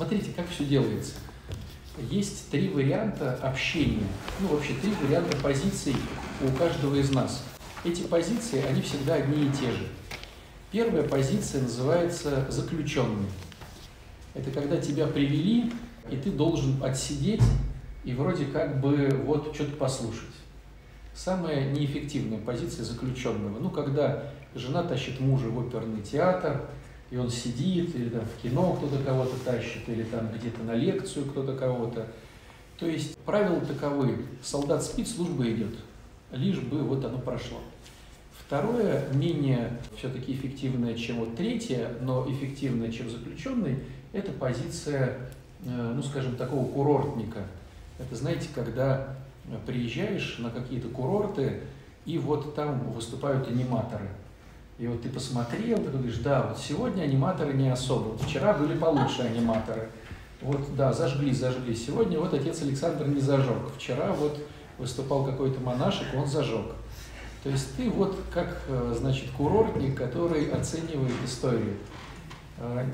Смотрите, как все делается. Есть три варианта общения, ну вообще три варианта позиций у каждого из нас. Эти позиции, они всегда одни и те же. Первая позиция называется заключенный. Это когда тебя привели, и ты должен отсидеть и вроде как бы вот что-то послушать. Самая неэффективная позиция заключенного. Ну, когда жена тащит мужа в оперный театр, и он сидит, или там в кино кто-то кого-то тащит, или там где-то на лекцию кто-то кого-то. То есть правила таковы. Солдат спит, служба идет. Лишь бы вот оно прошло. Второе, менее все-таки эффективное, чем вот третье, но эффективное, чем заключенный, это позиция, э, ну скажем, такого курортника. Это, знаете, когда приезжаешь на какие-то курорты, и вот там выступают аниматоры. И вот ты посмотрел, ты говоришь, да, вот сегодня аниматоры не особо. Вот вчера были получше аниматоры. Вот, да, зажгли, зажгли. Сегодня вот отец Александр не зажег. Вчера вот выступал какой-то монашек, он зажег. То есть ты вот как, э, значит, курортник, который оценивает историю. А,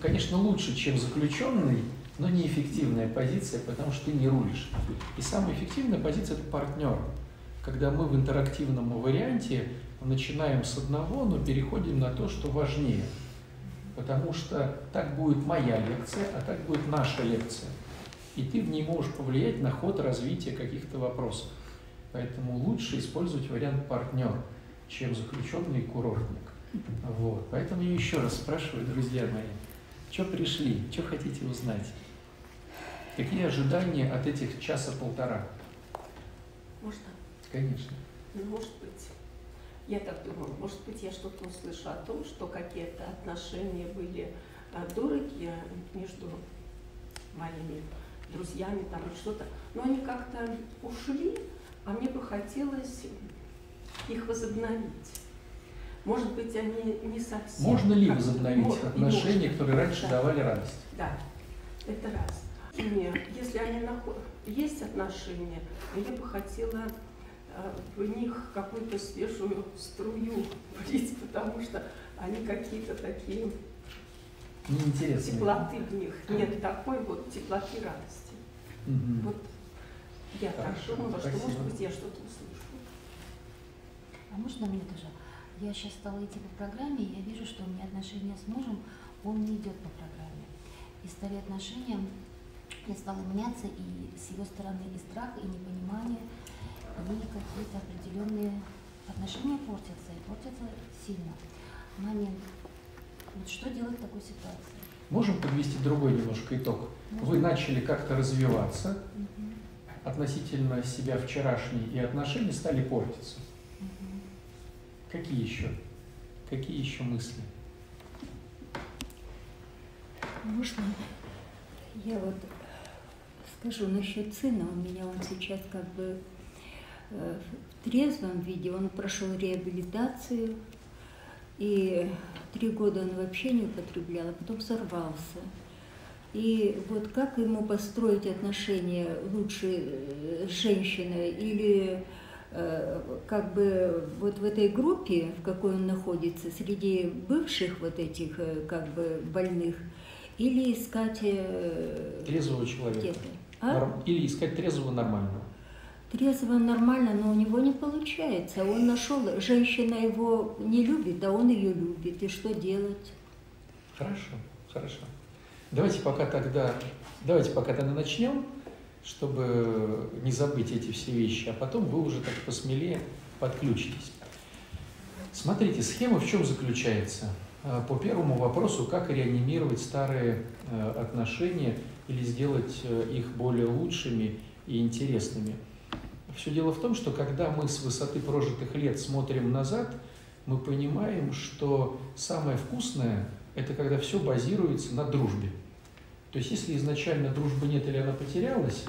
конечно, лучше, чем заключенный, но неэффективная позиция, потому что ты не рулишь. И самая эффективная позиция – это партнер. Когда мы в интерактивном варианте начинаем с одного, но переходим на то, что важнее. Потому что так будет моя лекция, а так будет наша лекция. И ты в ней можешь повлиять на ход развития каких-то вопросов. Поэтому лучше использовать вариант партнер, чем заключенный курортник. Вот. Поэтому я еще раз спрашиваю, друзья мои, что пришли, что хотите узнать? Какие ожидания от этих часа-полтора? Можно? Конечно. Ну, может я так думаю, может быть, я что-то услышу о том, что какие-то отношения были а, дорогие между моими друзьями там что-то, но они как-то ушли, а мне бы хотелось их возобновить. Может быть, они не совсем... Можно ли возобновить можно, отношения, можно. которые раньше да. давали радость? Да, это раз. Если они наход... есть отношения, я бы хотела Э, в них какую-то свежую струю влить, потому что они какие-то такие Неинтересные. теплоты в них. Нет такой вот теплоты радости. Угу. Вот я Хорошо, так думала, что может быть я что-то услышу. А можно мне тоже? Я сейчас стала идти по программе, и я вижу, что у меня отношения с мужем, он не идет по программе. И стали отношения, я стала меняться, и с его стороны и страх, и непонимание, и какие-то определенные отношения портятся, и портятся сильно. Момент. Вот что делать в такой ситуации? Можем подвести другой немножко итог. Можно. Вы начали как-то развиваться угу. относительно себя вчерашней, и отношения стали портиться. Угу. Какие еще? Какие еще мысли? Можно я вот скажу насчет сына, у меня он сейчас как бы в трезвом виде, он прошел реабилитацию, и три года он вообще не употреблял, а потом сорвался. И вот как ему построить отношения лучше э, с женщиной или э, как бы вот в этой группе, в какой он находится, среди бывших вот этих как бы больных, или искать... Трезвого человека. А? Или искать трезвого нормального трезво, нормально, но у него не получается. Он нашел, женщина его не любит, а он ее любит. И что делать? Хорошо, хорошо. Давайте пока тогда, давайте пока тогда начнем, чтобы не забыть эти все вещи, а потом вы уже так посмелее подключитесь. Смотрите, схема в чем заключается? А, по первому вопросу, как реанимировать старые э, отношения или сделать э, их более лучшими и интересными – все дело в том, что когда мы с высоты прожитых лет смотрим назад, мы понимаем, что самое вкусное – это когда все базируется на дружбе. То есть если изначально дружбы нет или она потерялась,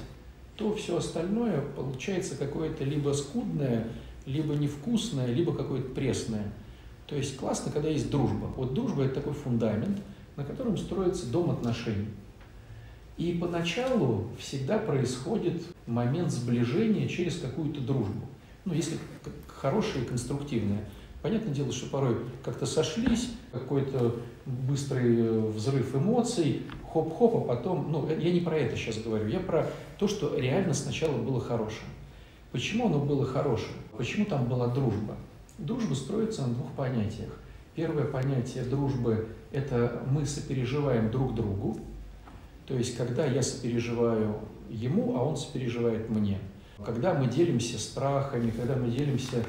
то все остальное получается какое-то либо скудное, либо невкусное, либо какое-то пресное. То есть классно, когда есть дружба. Вот дружба – это такой фундамент, на котором строится дом отношений. И поначалу всегда происходит момент сближения через какую-то дружбу. Ну, если хорошая и конструктивная. Понятное дело, что порой как-то сошлись, какой-то быстрый э, взрыв эмоций, хоп-хоп, а потом, ну, я не про это сейчас говорю, я про то, что реально сначала было хорошим. Почему оно было хорошим? Почему там была дружба? Дружба строится на двух понятиях. Первое понятие дружбы – это мы сопереживаем друг другу, то есть когда я сопереживаю ему, а он сопереживает мне. Когда мы делимся страхами, когда мы делимся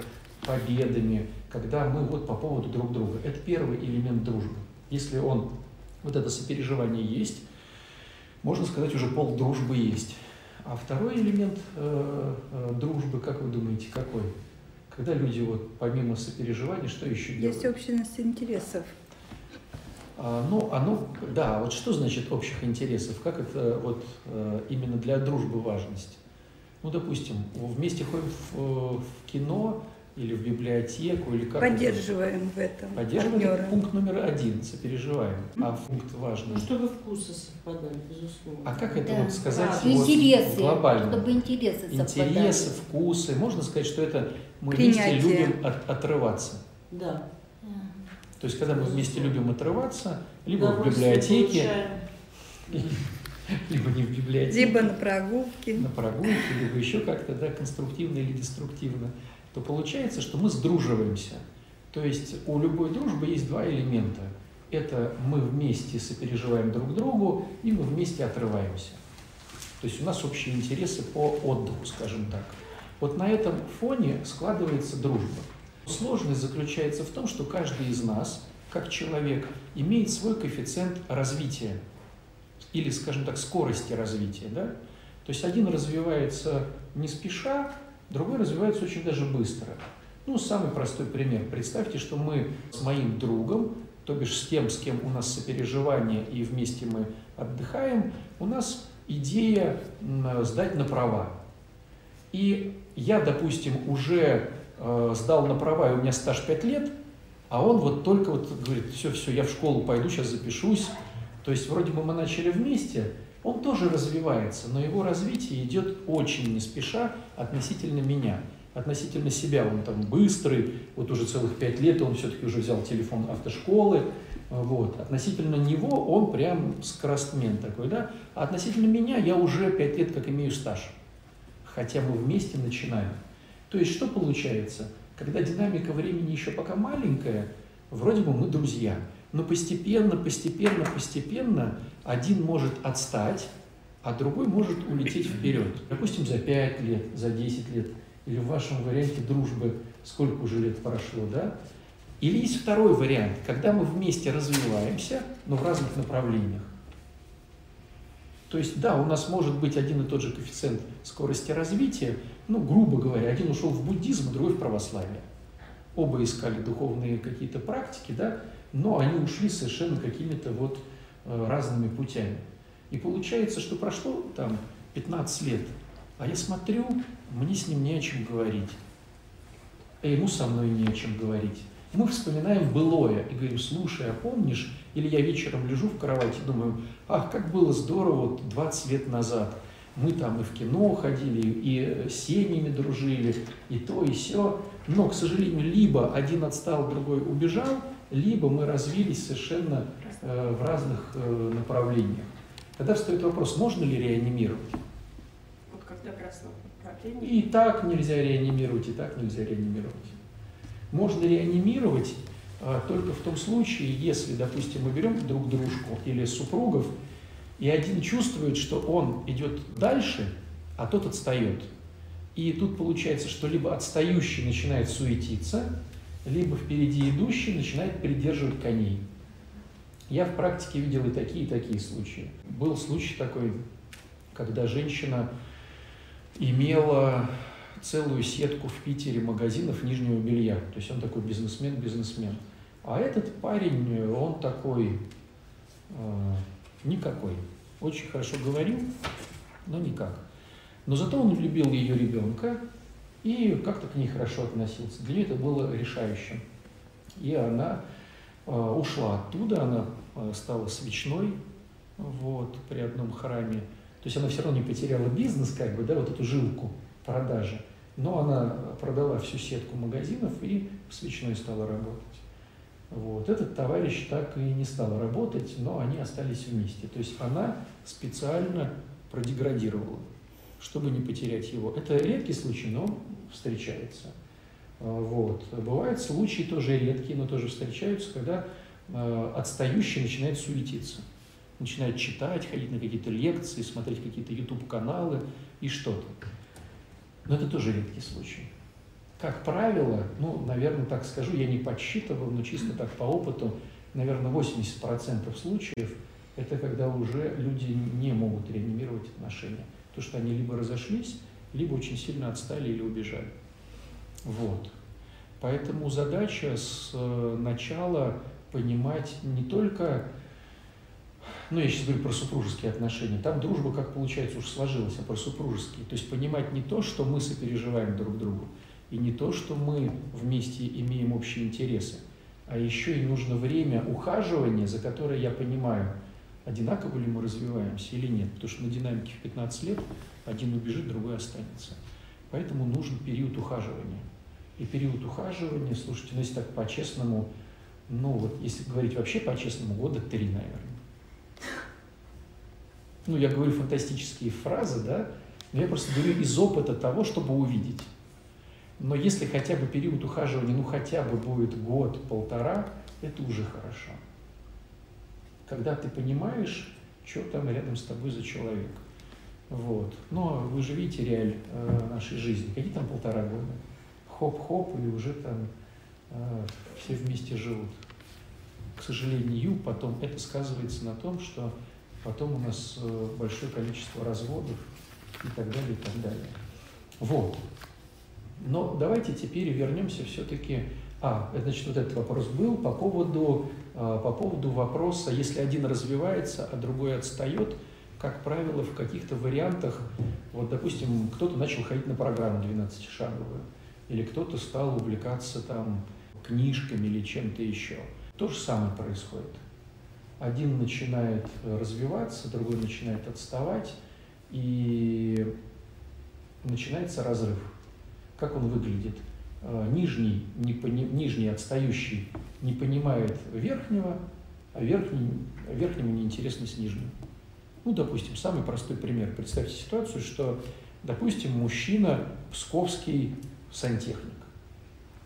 победами, когда мы вот по поводу друг друга. Это первый элемент дружбы. Если он, вот это сопереживание есть, можно сказать, уже пол дружбы есть. А второй элемент э, э, дружбы, как вы думаете, какой? Когда люди вот помимо сопереживания, что еще делают? Есть общность интересов. А, ну, оно, да, вот что значит общих интересов? Как это вот э, именно для дружбы важность? Ну, допустим, вместе ходим в, в кино или в библиотеку, или как Поддерживаем это? в этом Поддерживаем партнера. это пункт номер один, сопереживаем. А пункт важный. Ну, чтобы вкусы совпадали, безусловно. А как это Да. вот сказать Да. вот Интересы, глобально? чтобы интересы совпадали. Интересы, вкусы. Можно сказать, что это мы Принятие. вместе любим от- отрываться. Да. То есть, когда мы вместе любим отрываться, либо в библиотеке, либо не в библиотеке. Либо на прогулке. на прогулке, либо еще как-то, да, конструктивно или деструктивно, то получается, что мы сдруживаемся. То есть у любой дружбы есть два элемента. Это мы вместе сопереживаем друг другу, и мы вместе отрываемся. То есть у нас общие интересы по отдыху, скажем так. Вот на этом фоне складывается дружба. Сложность заключается в том, что каждый из нас, как человек, имеет свой коэффициент развития или, скажем так, скорости развития. Да? То есть один развивается не спеша, другой развивается очень даже быстро. Ну, самый простой пример. Представьте, что мы с моим другом, то бишь с тем, с кем у нас сопереживание и вместе мы отдыхаем, у нас идея сдать на права. И я, допустим, уже сдал на права, и у меня стаж 5 лет, а он вот только вот говорит, все, все, я в школу пойду, сейчас запишусь. То есть вроде бы мы начали вместе, он тоже развивается, но его развитие идет очень не спеша относительно меня. Относительно себя он там быстрый, вот уже целых пять лет он все-таки уже взял телефон автошколы, вот. Относительно него он прям скоростмен такой, да, а относительно меня я уже пять лет как имею стаж, хотя мы вместе начинаем. То есть что получается? Когда динамика времени еще пока маленькая, вроде бы мы друзья, но постепенно, постепенно, постепенно один может отстать, а другой может улететь вперед. Допустим, за 5 лет, за 10 лет, или в вашем варианте дружбы сколько уже лет прошло, да? Или есть второй вариант, когда мы вместе развиваемся, но в разных направлениях. То есть, да, у нас может быть один и тот же коэффициент скорости развития, ну, грубо говоря, один ушел в буддизм, а другой в православие. Оба искали духовные какие-то практики, да, но они ушли совершенно какими-то вот э, разными путями. И получается, что прошло там 15 лет, а я смотрю, мне с ним не о чем говорить, а ему со мной не о чем говорить. Мы вспоминаем былое и говорим, слушай, а помнишь, или я вечером лежу в кровати думаю, ах, как было здорово вот 20 лет назад. Мы там и в кино ходили, и с семьями дружили, и то, и все. Но, к сожалению, либо один отстал, другой убежал, либо мы развились совершенно э, в разных э, направлениях. Тогда встает вопрос, можно ли реанимировать? Вот когда красное направление. И так нельзя реанимировать, и так нельзя реанимировать. Можно реанимировать а, только в том случае, если, допустим, мы берем друг дружку или супругов, и один чувствует, что он идет дальше, а тот отстает. И тут получается, что либо отстающий начинает суетиться, либо впереди идущий начинает придерживать коней. Я в практике видел и такие, и такие случаи. Был случай такой, когда женщина имела целую сетку в Питере магазинов нижнего белья. То есть он такой бизнесмен-бизнесмен. А этот парень, он такой э, никакой. Очень хорошо говорил, но никак. Но зато он любил ее ребенка и как-то к ней хорошо относился. Для нее это было решающим. И она э, ушла оттуда, она э, стала свечной вот, при одном храме. То есть она все равно не потеряла бизнес, как бы, да, вот эту жилку продажи. Но она продала всю сетку магазинов и свечной стала работать. Вот. Этот товарищ так и не стал работать, но они остались вместе. То есть она специально продеградировала, чтобы не потерять его. Это редкий случай, но встречается. А, вот. Бывают случаи тоже редкие, но тоже встречаются, когда а, отстающий начинает суетиться. Начинает читать, ходить на какие-то лекции, смотреть какие-то YouTube-каналы и что-то. Но это тоже редкий случай. Как правило, ну, наверное, так скажу, я не подсчитывал, но чисто так по опыту, наверное, 80% случаев – это когда уже люди не могут реанимировать отношения. То, что они либо разошлись, либо очень сильно отстали или убежали. Вот. Поэтому задача с э, начала понимать не только, ну я сейчас говорю про супружеские отношения, там дружба, как получается, уж сложилась, а про супружеские. То есть понимать не то, что мы сопереживаем друг другу, и не то, что мы вместе имеем общие интересы, а еще и нужно время ухаживания, за которое я понимаю, одинаково ли мы развиваемся или нет. Потому что на динамике в 15 лет один убежит, другой останется. Поэтому нужен период ухаживания. И период ухаживания, слушайте, ну если так по-честному, ну вот если говорить вообще по-честному, года три, наверное. Ну, я говорю фантастические фразы, да, но я просто говорю из опыта того, чтобы увидеть. Но если хотя бы период ухаживания, ну хотя бы будет год-полтора, это уже хорошо. Когда ты понимаешь, что там рядом с тобой за человек. Вот. Но вы же видите реаль э, нашей жизни. Какие там полтора года? хоп-хоп, и уже там э, все вместе живут. К сожалению, потом это сказывается на том, что потом у нас э, большое количество разводов и так далее, и так далее. Вот. Но давайте теперь вернемся все-таки... А, значит, вот этот вопрос был по поводу, э, по поводу вопроса, если один развивается, а другой отстает, как правило, в каких-то вариантах, вот, допустим, кто-то начал ходить на программу 12-шаговую, или кто-то стал увлекаться там книжками или чем-то еще. То же самое происходит. Один начинает развиваться, другой начинает отставать, и начинается разрыв. Как он выглядит? А, нижний, не пони, нижний отстающий не понимает верхнего, а верхний, верхнему неинтересно с нижним. Ну, допустим, самый простой пример. Представьте ситуацию, что, допустим, мужчина псковский сантехник.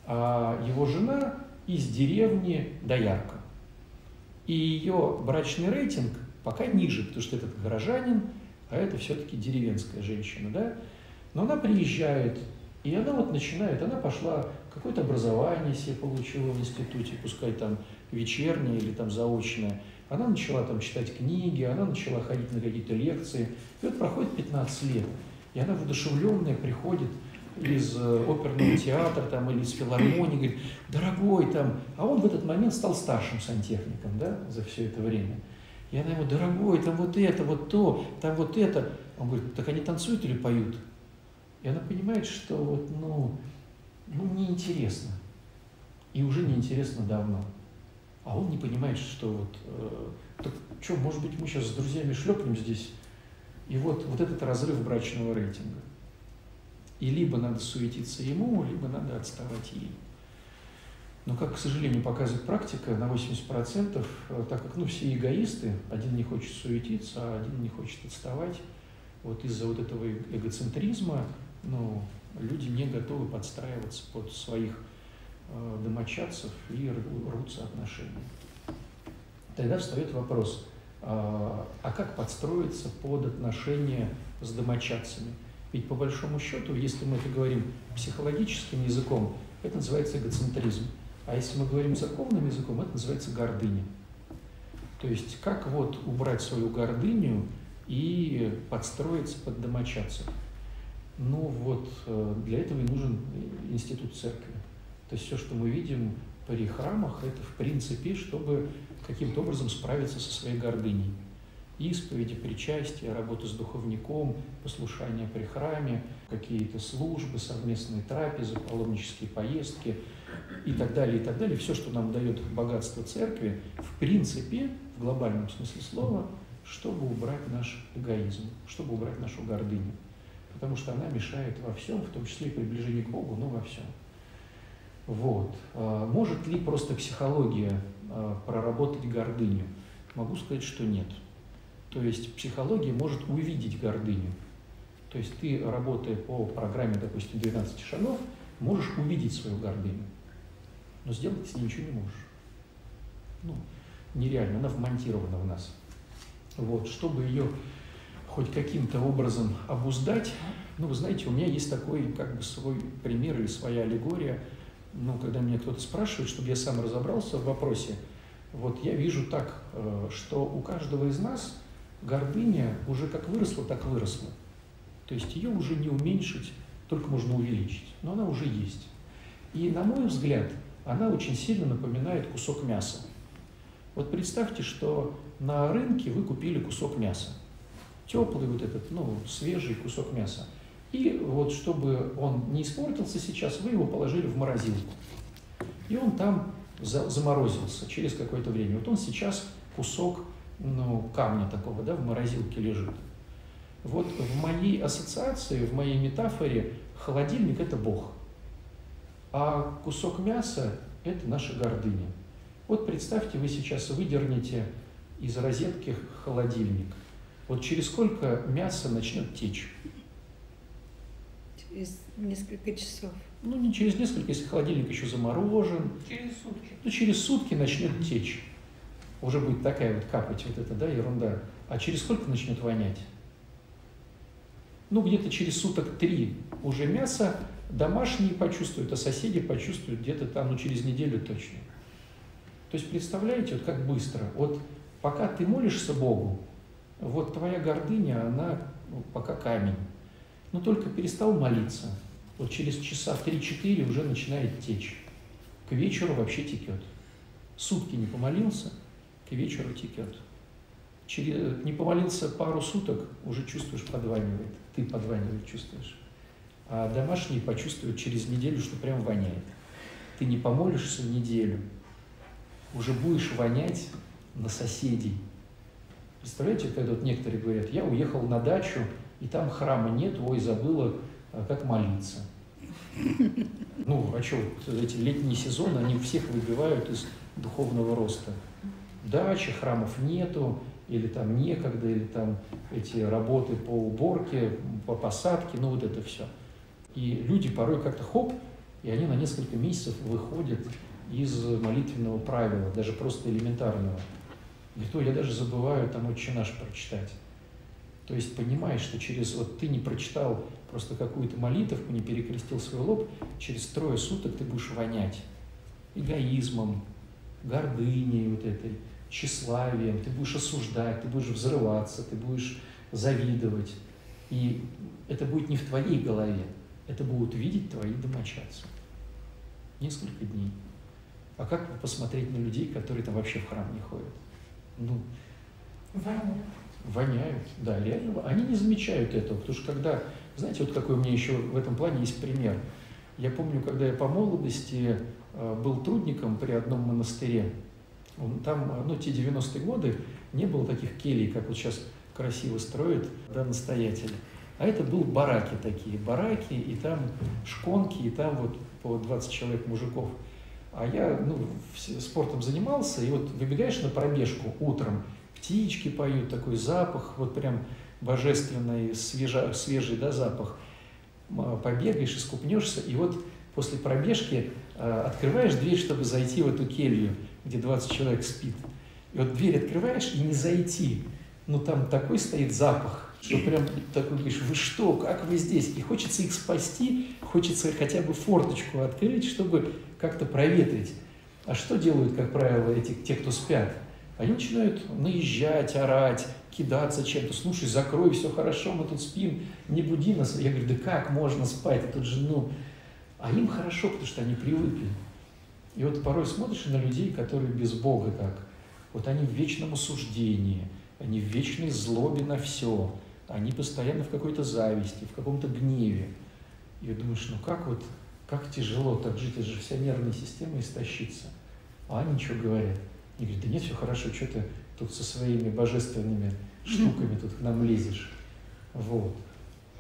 А его жена из деревни Доярка. И ее брачный рейтинг пока ниже, потому что этот горожанин, а это все-таки деревенская женщина, да? Но она приезжает, и она вот начинает, она пошла, какое-то образование себе получила в институте, пускай там вечернее или там заочное. Она начала там читать книги, она начала ходить на какие-то лекции. И вот проходит 15 лет, и она воодушевленная приходит – из э, оперного театра там, или из филармонии, говорит, дорогой там, а он в этот момент стал старшим сантехником, да, за все это время. И она ему, дорогой, там вот это, вот то, там вот это. Он говорит, так они танцуют или поют? И она понимает, что вот, ну, ну, неинтересно. И уже неинтересно давно. А он не понимает, что вот, э, так что, может быть, мы сейчас с друзьями шлепнем здесь. И вот, вот этот разрыв брачного рейтинга. И либо надо суетиться ему, либо надо отставать ей. Но, как, к сожалению, показывает практика, на 80%, э, так как ну, все эгоисты, один не хочет суетиться, а один не хочет отставать, вот из-за вот этого эгоцентризма ну, люди не готовы подстраиваться под своих э, домочадцев и рвутся отношения. Тогда встает вопрос, а, а как подстроиться под отношения с домочадцами – ведь по большому счету, если мы это говорим психологическим языком, это называется эгоцентризм. А если мы говорим церковным языком, это называется гордыня. То есть как вот убрать свою гордыню и подстроиться под домочадцев. Ну вот э, для этого и нужен институт церкви. То есть все, что мы видим при храмах, это в принципе, чтобы каким-то образом справиться со своей гордыней исповеди, причастия, работа с духовником, послушание при храме, какие-то службы, совместные трапезы, паломнические поездки и так далее, и так далее. Все, что нам дает богатство церкви, в принципе, в глобальном смысле слова, чтобы убрать наш эгоизм, чтобы убрать нашу гордыню. Потому что она мешает во всем, в том числе и приближении к Богу, но во всем. Вот. А может ли просто психология а, проработать гордыню? Могу сказать, что нет. То есть психология может увидеть гордыню. То есть ты, работая по программе, допустим, 12 шагов, можешь увидеть свою гордыню, но сделать с ней ничего не можешь. Ну, нереально, она вмонтирована в нас. Вот, чтобы ее хоть каким-то образом обуздать, ну, вы знаете, у меня есть такой, как бы, свой пример или своя аллегория. Ну, когда меня кто-то спрашивает, чтобы я сам разобрался в вопросе, вот я вижу так, э, что у каждого из нас гордыня уже как выросла, так выросла. То есть ее уже не уменьшить, только можно увеличить. Но она уже есть. И, на мой взгляд, она очень сильно напоминает кусок мяса. Вот представьте, что на рынке вы купили кусок мяса. Теплый вот этот, ну, свежий кусок мяса. И вот чтобы он не испортился сейчас, вы его положили в морозилку. И он там заморозился через какое-то время. Вот он сейчас кусок ну, камня такого, да, в морозилке лежит. Вот в моей ассоциации, в моей метафоре холодильник – это Бог, а кусок мяса – это наша гордыня. Вот представьте, вы сейчас выдернете из розетки холодильник. Вот через сколько мясо начнет течь? Через несколько часов. Ну, не через несколько, если холодильник еще заморожен. Через сутки. Ну, через сутки начнет течь. Уже будет такая вот капать вот эта, да, ерунда. А через сколько начнет вонять? Ну, где-то через суток три уже мясо домашние почувствуют, а соседи почувствуют где-то там, ну, через неделю точно. То есть, представляете, вот как быстро. Вот пока ты молишься Богу, вот твоя гордыня, она ну, пока камень. Но только перестал молиться, вот через часа 3-4 уже начинает течь. К вечеру вообще текет. Сутки не помолился, к вечеру текет. Через, не помолился пару суток, уже чувствуешь, подванивает. Ты подванивает, чувствуешь. А домашние почувствуют через неделю, что прям воняет. Ты не помолишься неделю, уже будешь вонять на соседей. Представляете, когда вот некоторые говорят, я уехал на дачу, и там храма нет, ой, забыла, а как молиться. Ну, а что, эти летние сезоны, они всех выбивают из духовного роста. Дачи, храмов нету, или там некогда, или там эти работы по уборке, по посадке, ну вот это все. И люди порой как-то хоп, и они на несколько месяцев выходят из молитвенного правила, даже просто элементарного. И то я даже забываю там «Отче наш» прочитать. То есть понимаешь, что через, вот ты не прочитал просто какую-то молитву, не перекрестил свой лоб, через трое суток ты будешь вонять эгоизмом, гордыней вот этой, тщеславием, ты будешь осуждать, ты будешь взрываться, ты будешь завидовать. И это будет не в твоей голове, это будут видеть твои домочадцы. Несколько дней. А как посмотреть на людей, которые там вообще в храм не ходят? Ну, Воняют. Воняют, да, реально. Они не замечают этого, потому что когда, знаете, вот какой у меня еще в этом плане есть пример. Я помню, когда я по молодости э, был трудником при одном монастыре, там, ну, те 90-е годы не было таких келей, как вот сейчас красиво строят, да, настоятели. А это был бараки такие, бараки, и там шконки, и там вот по 20 человек мужиков. А я, ну, спортом занимался, и вот выбегаешь на пробежку утром, птички поют, такой запах, вот прям божественный, свежа, свежий, да, запах. Побегаешь, искупнешься, и вот после пробежки э, открываешь дверь, чтобы зайти в эту келью – где 20 человек спит. И вот дверь открываешь и не зайти. Ну там такой стоит запах, что прям такой говоришь, вы что, как вы здесь? И хочется их спасти, хочется хотя бы форточку открыть, чтобы как-то проветрить. А что делают, как правило, эти, те, кто спят? Они начинают наезжать, орать, кидаться чем-то. Слушай, закрой, все хорошо, мы тут спим, не буди нас. Я говорю, да как можно спать, тут же, ну... А им хорошо, потому что они привыкли. И вот порой смотришь на людей, которые без Бога как. Вот они в вечном осуждении, они в вечной злобе на все, они постоянно в какой-то зависти, в каком-то гневе. И думаешь, ну как вот, как тяжело так жить, это же вся нервная система истощится. А они что говорят? И говорят, да нет, все хорошо, что ты тут со своими божественными штуками тут к нам лезешь. Вот.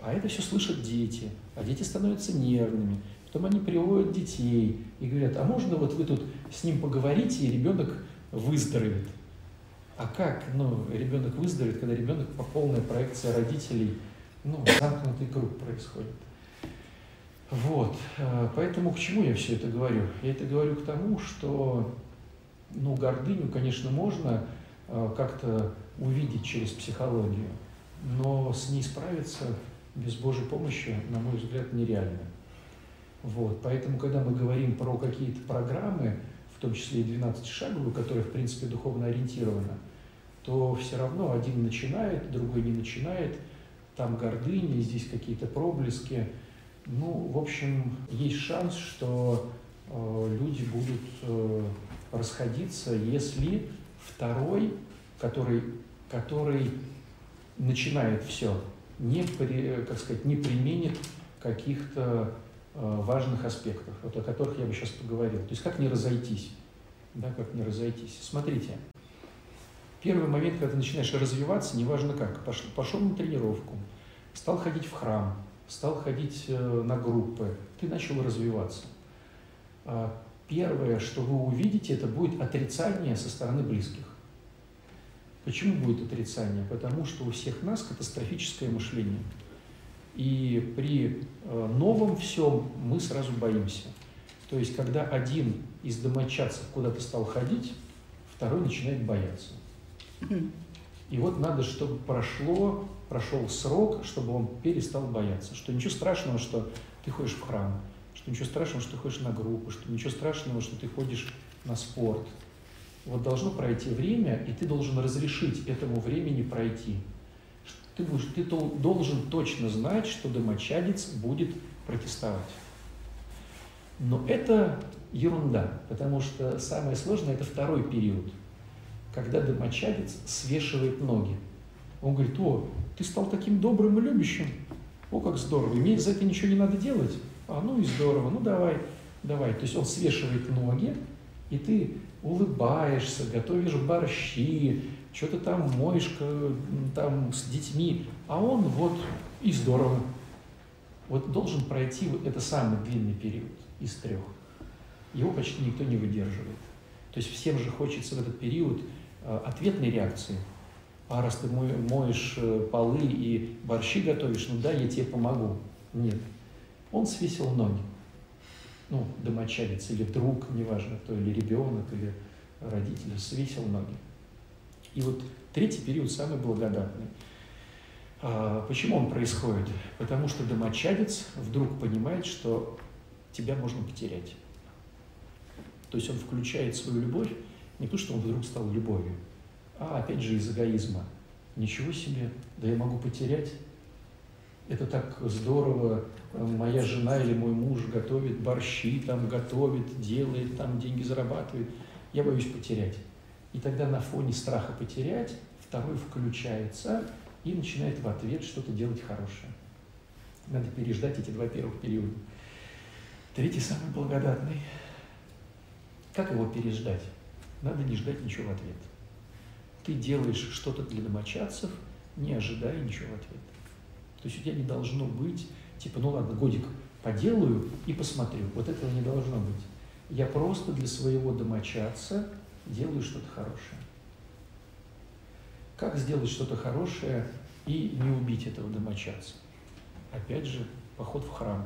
А это все слышат дети, а дети становятся нервными. Потом они приводят детей и говорят, а можно вот вы тут с ним поговорите, и ребенок выздоровеет. А как ну, ребенок выздоровеет, когда ребенок по полная проекция родителей, ну, замкнутый круг происходит. Вот, э, поэтому к чему я все это говорю? Я это говорю к тому, что, ну, гордыню, конечно, можно э, как-то увидеть через психологию, но с ней справиться без Божьей помощи, на мой взгляд, нереально. Вот, поэтому, когда мы говорим про какие-то программы, в том числе и 12 шаговую, которая, в принципе, духовно ориентирована, то все равно один начинает, другой не начинает, там гордыня, здесь какие-то проблески. Ну, в общем, есть шанс, что э, люди будут э, расходиться, если второй, который, который начинает все, не, при, как сказать, не применит каких-то э, важных аспектов, вот о которых я бы сейчас поговорил. То есть как не разойтись, да, как не разойтись. Смотрите, первый момент, когда ты начинаешь развиваться, неважно как, пошел, пошел на тренировку, стал ходить в храм, стал ходить э, на группы, ты начал развиваться. А первое, что вы увидите, это будет отрицание со стороны близких. Почему будет отрицание? Потому что у всех нас катастрофическое мышление. И при э, новом всем мы сразу боимся. То есть, когда один из домочадцев куда-то стал ходить, второй начинает бояться. И вот надо, чтобы прошло, прошел срок, чтобы он перестал бояться. Что ничего страшного, что ты ходишь в храм, что ничего страшного, что ты ходишь на группу, что ничего страшного, что ты ходишь на спорт – вот должно пройти время, и ты должен разрешить этому времени пройти. Ты, будешь, ты должен точно знать, что домочадец будет протестовать. Но это ерунда, потому что самое сложное – это второй период, когда домочадец свешивает ноги. Он говорит, о, ты стал таким добрым и любящим, о, как здорово, и мне за это ничего не надо делать. А, ну и здорово, ну давай, давай. То есть он свешивает ноги, и ты улыбаешься, готовишь борщи, что-то там моешь там с детьми, а он вот и здорово. Вот должен пройти вот это самый длинный период из трех. Его почти никто не выдерживает. То есть всем же хочется в этот период ответной реакции. А раз ты моешь э, полы и борщи готовишь, ну да, я тебе помогу. Нет. Он свесил ноги ну, домочадец или друг, неважно кто, или ребенок, или родитель, свесил ноги. И вот третий период самый благодатный. А, почему он происходит? Потому что домочадец вдруг понимает, что тебя можно потерять. То есть он включает свою любовь не то, что он вдруг стал любовью, а опять же из эгоизма. Ничего себе, да я могу потерять это так здорово, моя жена или мой муж готовит борщи, там готовит, делает, там деньги зарабатывает. Я боюсь потерять. И тогда на фоне страха потерять второй включается и начинает в ответ что-то делать хорошее. Надо переждать эти два первых периода. Третий самый благодатный. Как его переждать? Надо не ждать ничего в ответ. Ты делаешь что-то для домочадцев, не ожидая ничего в ответ. То есть у тебя не должно быть, типа, ну ладно, годик поделаю и посмотрю. Вот этого не должно быть. Я просто для своего домочадца делаю что-то хорошее. Как сделать что-то хорошее и не убить этого домочадца? Опять же, поход в храм.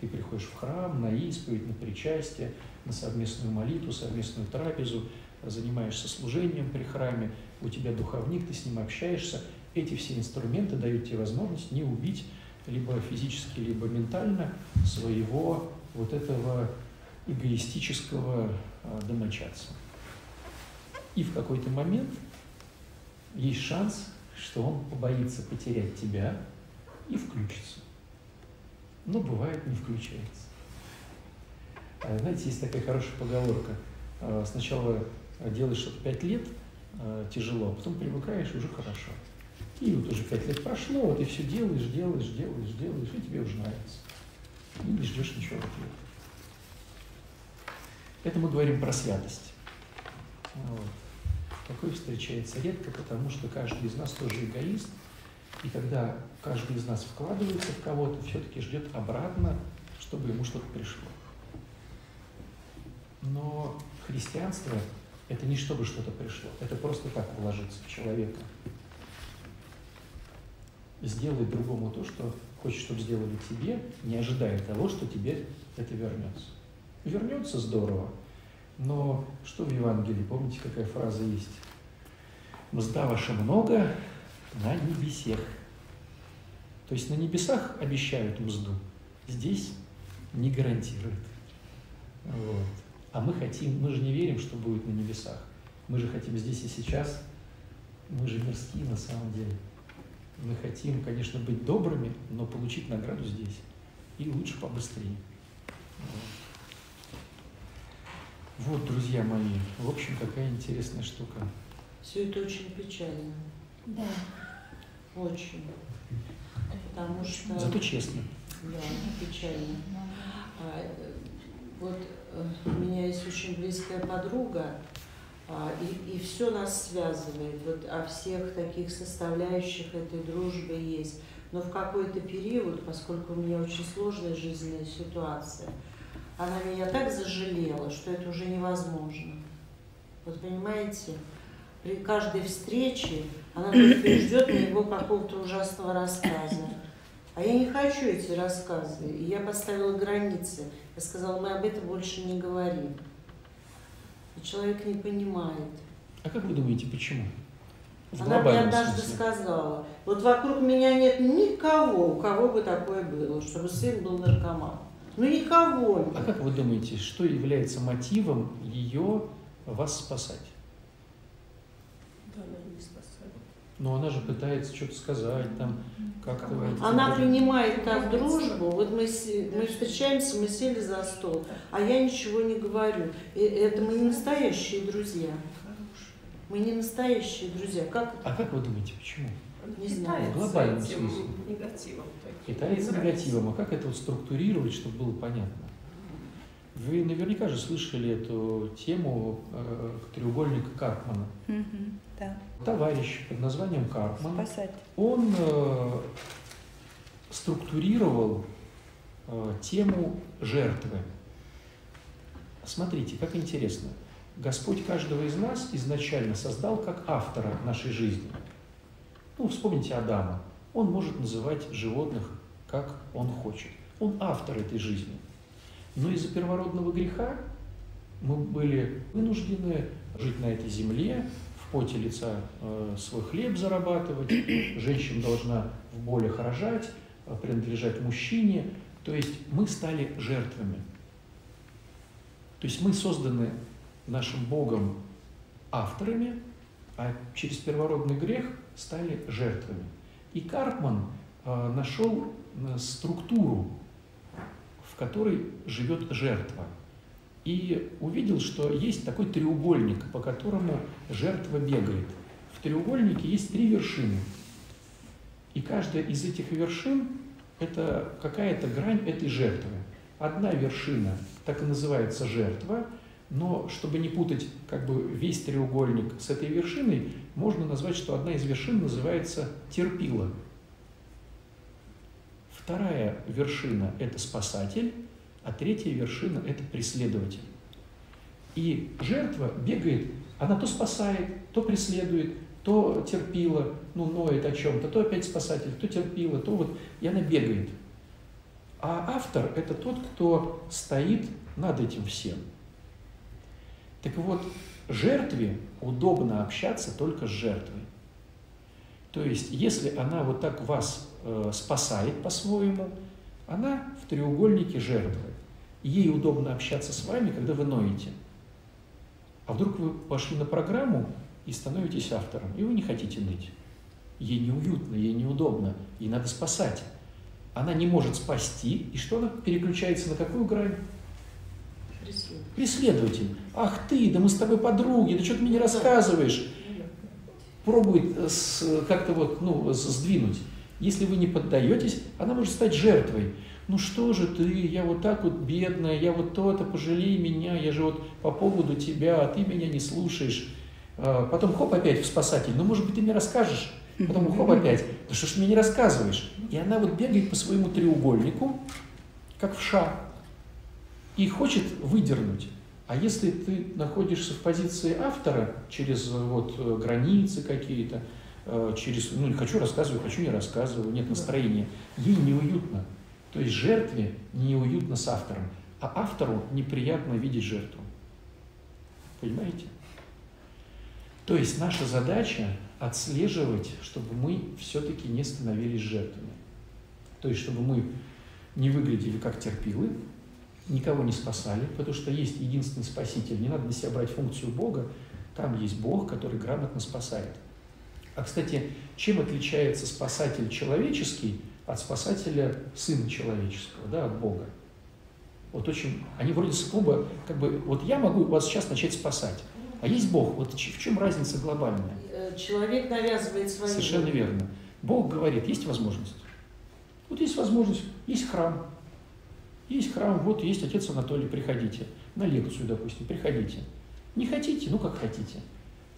Ты приходишь в храм на исповедь, на причастие, на совместную молитву, совместную трапезу, занимаешься служением при храме, у тебя духовник, ты с ним общаешься, эти все инструменты дают тебе возможность не убить либо физически, либо ментально своего вот этого эгоистического а, домочадца. И в какой-то момент есть шанс, что он побоится потерять тебя и включится. Но бывает не включается. А, знаете, есть такая хорошая поговорка. А, сначала делаешь что-то пять лет, тяжело, а потом привыкаешь и уже хорошо. И вот уже пять лет прошло, вот и все делаешь, делаешь, делаешь, делаешь, и тебе уже нравится. И не ждешь ничего в ответ. Это мы говорим про святость. Вот. Такое встречается редко, потому что каждый из нас тоже эгоист. И когда каждый из нас вкладывается в кого-то, все-таки ждет обратно чтобы ему что-то пришло. Но христианство – это не чтобы что-то пришло, это просто так вложиться в человека. Сделай другому то, что хочешь, чтобы сделали тебе, не ожидая того, что тебе это вернется. Вернется здорово, но что в Евангелии, помните, какая фраза есть? Мзда ваша много на небесех. То есть на небесах обещают мзду, здесь не гарантируют. Вот. А мы хотим, мы же не верим, что будет на небесах. Мы же хотим здесь и сейчас. Мы же мирские на самом деле. Мы хотим, конечно, быть добрыми, но получить награду здесь. И лучше побыстрее. Вот. друзья мои, в общем, какая интересная штука. Все это очень печально. Да. Очень. Потому что... Зато честно. Да, печально. А, вот у меня есть очень близкая подруга, а, и, и все нас связывает. Вот о всех таких составляющих этой дружбы есть. Но в какой-то период, поскольку у меня очень сложная жизненная ситуация, она меня так зажалела, что это уже невозможно. Вот понимаете, при каждой встрече она ждет моего какого-то ужасного рассказа. А я не хочу эти рассказы. И я поставила границы. Я сказала, мы об этом больше не говорим. И человек не понимает. А как вы думаете, почему? В Она мне однажды смысле. сказала, вот вокруг меня нет никого, у кого бы такое было, чтобы сын был наркоман. Ну никого. А как вы думаете, что является мотивом ее вас спасать? Но она же пытается что-то сказать, там, как-то... Она принимает так дружбу, вот мы, мы встречаемся, мы сели за стол, а я ничего не говорю. И это мы не настоящие друзья. Мы не настоящие друзья. Как А как вы думаете, почему? Не знаю. В глобальном смысле. Негативом. Питается негативом. А как это вот структурировать, чтобы было понятно? Вы наверняка же слышали эту тему э, треугольника Карпмана. Угу, да. Товарищ под названием Карпман, Спасать. он э, структурировал э, тему жертвы. Смотрите, как интересно. Господь каждого из нас изначально создал как автора нашей жизни. Ну, вспомните Адама. Он может называть животных, как он хочет. Он автор этой жизни – но из-за первородного греха мы были вынуждены жить на этой земле, поте лица э, свой хлеб зарабатывать, женщина должна в болях рожать, э, принадлежать мужчине. То есть мы стали жертвами. То есть мы созданы нашим Богом авторами, а через первородный грех стали жертвами. И Карпман э, нашел структуру которой живет жертва. И увидел, что есть такой треугольник, по которому жертва бегает. В треугольнике есть три вершины. И каждая из этих вершин – это какая-то грань этой жертвы. Одна вершина так и называется жертва, но чтобы не путать как бы весь треугольник с этой вершиной, можно назвать, что одна из вершин называется терпила. Вторая вершина – это спасатель, а третья вершина – это преследователь. И жертва бегает, она то спасает, то преследует, то терпила, ну, ноет о чем-то, то опять спасатель, то терпила, то вот, и она бегает. А автор – это тот, кто стоит над этим всем. Так вот, жертве удобно общаться только с жертвой. То есть, если она вот так вас э, спасает по-своему, она в треугольнике жертвы. Ей удобно общаться с вами, когда вы ноете. А вдруг вы пошли на программу и становитесь автором, и вы не хотите ныть. Ей неуютно, ей неудобно, ей надо спасать. Она не может спасти, и что она переключается на какую грань? Преследователь. Преследователь. Ах ты, да мы с тобой подруги, да что ты мне не рассказываешь? Пробует э, как-то вот, ну, сдвинуть. Если вы не поддаетесь, она может стать жертвой. Ну что же ты, я вот так вот бедная, я вот то-то, пожалей меня, я же вот по поводу тебя, а ты меня не слушаешь. А, потом хоп опять в спасатель, ну может быть ты мне расскажешь? Потом хоп опять, да что ж ты мне не рассказываешь? И она вот бегает по своему треугольнику, как в ша, и хочет выдернуть. А если ты находишься в позиции автора через вот э, границы какие-то, э, через, ну, не хочу рассказываю, хочу не рассказываю, нет настроения, ей неуютно. То есть жертве неуютно с автором, а автору неприятно видеть жертву. Понимаете? То есть наша задача отслеживать, чтобы мы все-таки не становились жертвами. То есть, чтобы мы не выглядели как терпилы, никого не спасали, потому что есть единственный спаситель. Не надо на себя брать функцию Бога, там есть Бог, который грамотно спасает. А, кстати, чем отличается спасатель человеческий от спасателя сына человеческого, да, от Бога? Вот очень, они вроде с клуба, как бы, вот я могу вас сейчас начать спасать, а есть Бог. Вот в чем разница глобальная? Человек навязывает свои. Совершенно верно. Бог говорит, есть возможность. Вот есть возможность, есть храм. Есть храм, вот есть отец Анатолий, приходите. На лекцию, допустим, приходите. Не хотите, ну как хотите.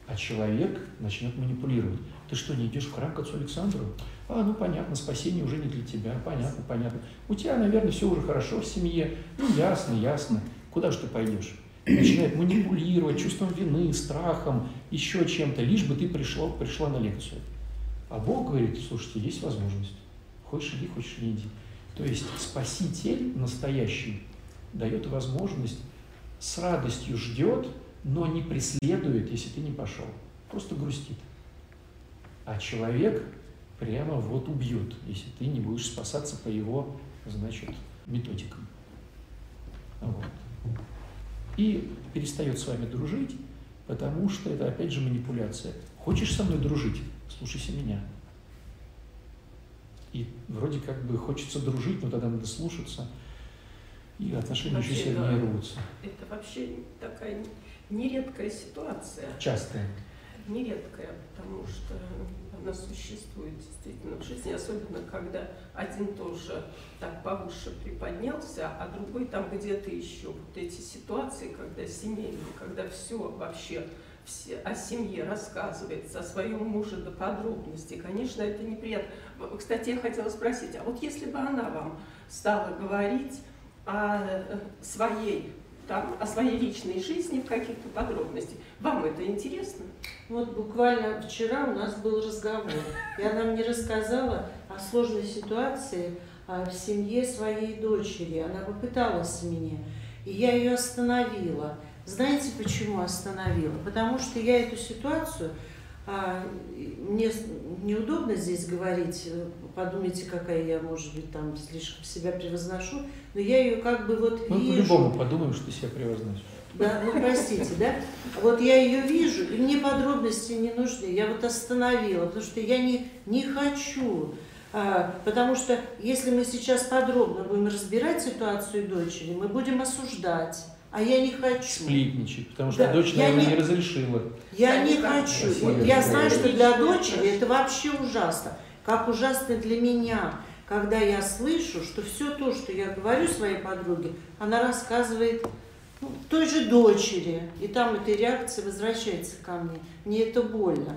А человек начнет манипулировать. Ты что, не идешь в храм к отцу Александру? А, ну понятно, спасение уже не для тебя. Понятно, понятно. У тебя, наверное, все уже хорошо в семье. Ну, ясно, ясно. Куда же ты пойдешь? Начинает манипулировать чувством вины, страхом, еще чем-то, лишь бы ты пришла, пришла на лекцию. А Бог говорит, слушайте, есть возможность. Хочешь иди, хочешь не иди. То есть Спаситель настоящий дает возможность, с радостью ждет, но не преследует, если ты не пошел. Просто грустит. А человек прямо вот убьет, если ты не будешь спасаться по его, значит, методикам. Вот. И перестает с вами дружить, потому что это опять же манипуляция. Хочешь со мной дружить? Слушайся меня. И вроде как бы хочется дружить, но тогда надо слушаться. И отношения Вообще, еще сильнее да. рвутся. Это вообще такая нередкая ситуация. Частые. Нередкая, потому что она существует действительно в жизни, особенно когда один тоже так повыше приподнялся, а другой там где-то еще. Вот эти ситуации, когда семейные, когда все вообще все о семье рассказывается, о своем муже до подробностей, конечно, это неприятно. Кстати, я хотела спросить, а вот если бы она вам стала говорить о э, своей, там, о своей личной жизни в каких-то подробностях, вам это интересно? Вот буквально вчера у нас был разговор, и она мне рассказала о сложной ситуации а, в семье своей дочери. Она попыталась меня, и я ее остановила. Знаете, почему остановила? Потому что я эту ситуацию, а, мне неудобно здесь говорить, э, подумайте, какая я, может быть, там слишком себя превозношу, но я ее как бы вот вижу. по-любому подумаем, что ты себя превозносишь. Да, ну простите, да? Вот я ее вижу, и мне подробности не нужны. Я вот остановила, потому что я не, не хочу. А, потому что если мы сейчас подробно будем разбирать ситуацию дочери, мы будем осуждать. А я не хочу. Сплетничать, потому что Да, дочь, наверное, не- не разрешила. Я не Конечно. хочу. Спасибо. И Я знаю, что для дочери это вообще ужасно. Как ужасно для меня, когда я слышу, что все то, что я говорю своей подруге, она рассказывает ну, той же дочери. И там эта реакция возвращается ко мне. Мне это больно.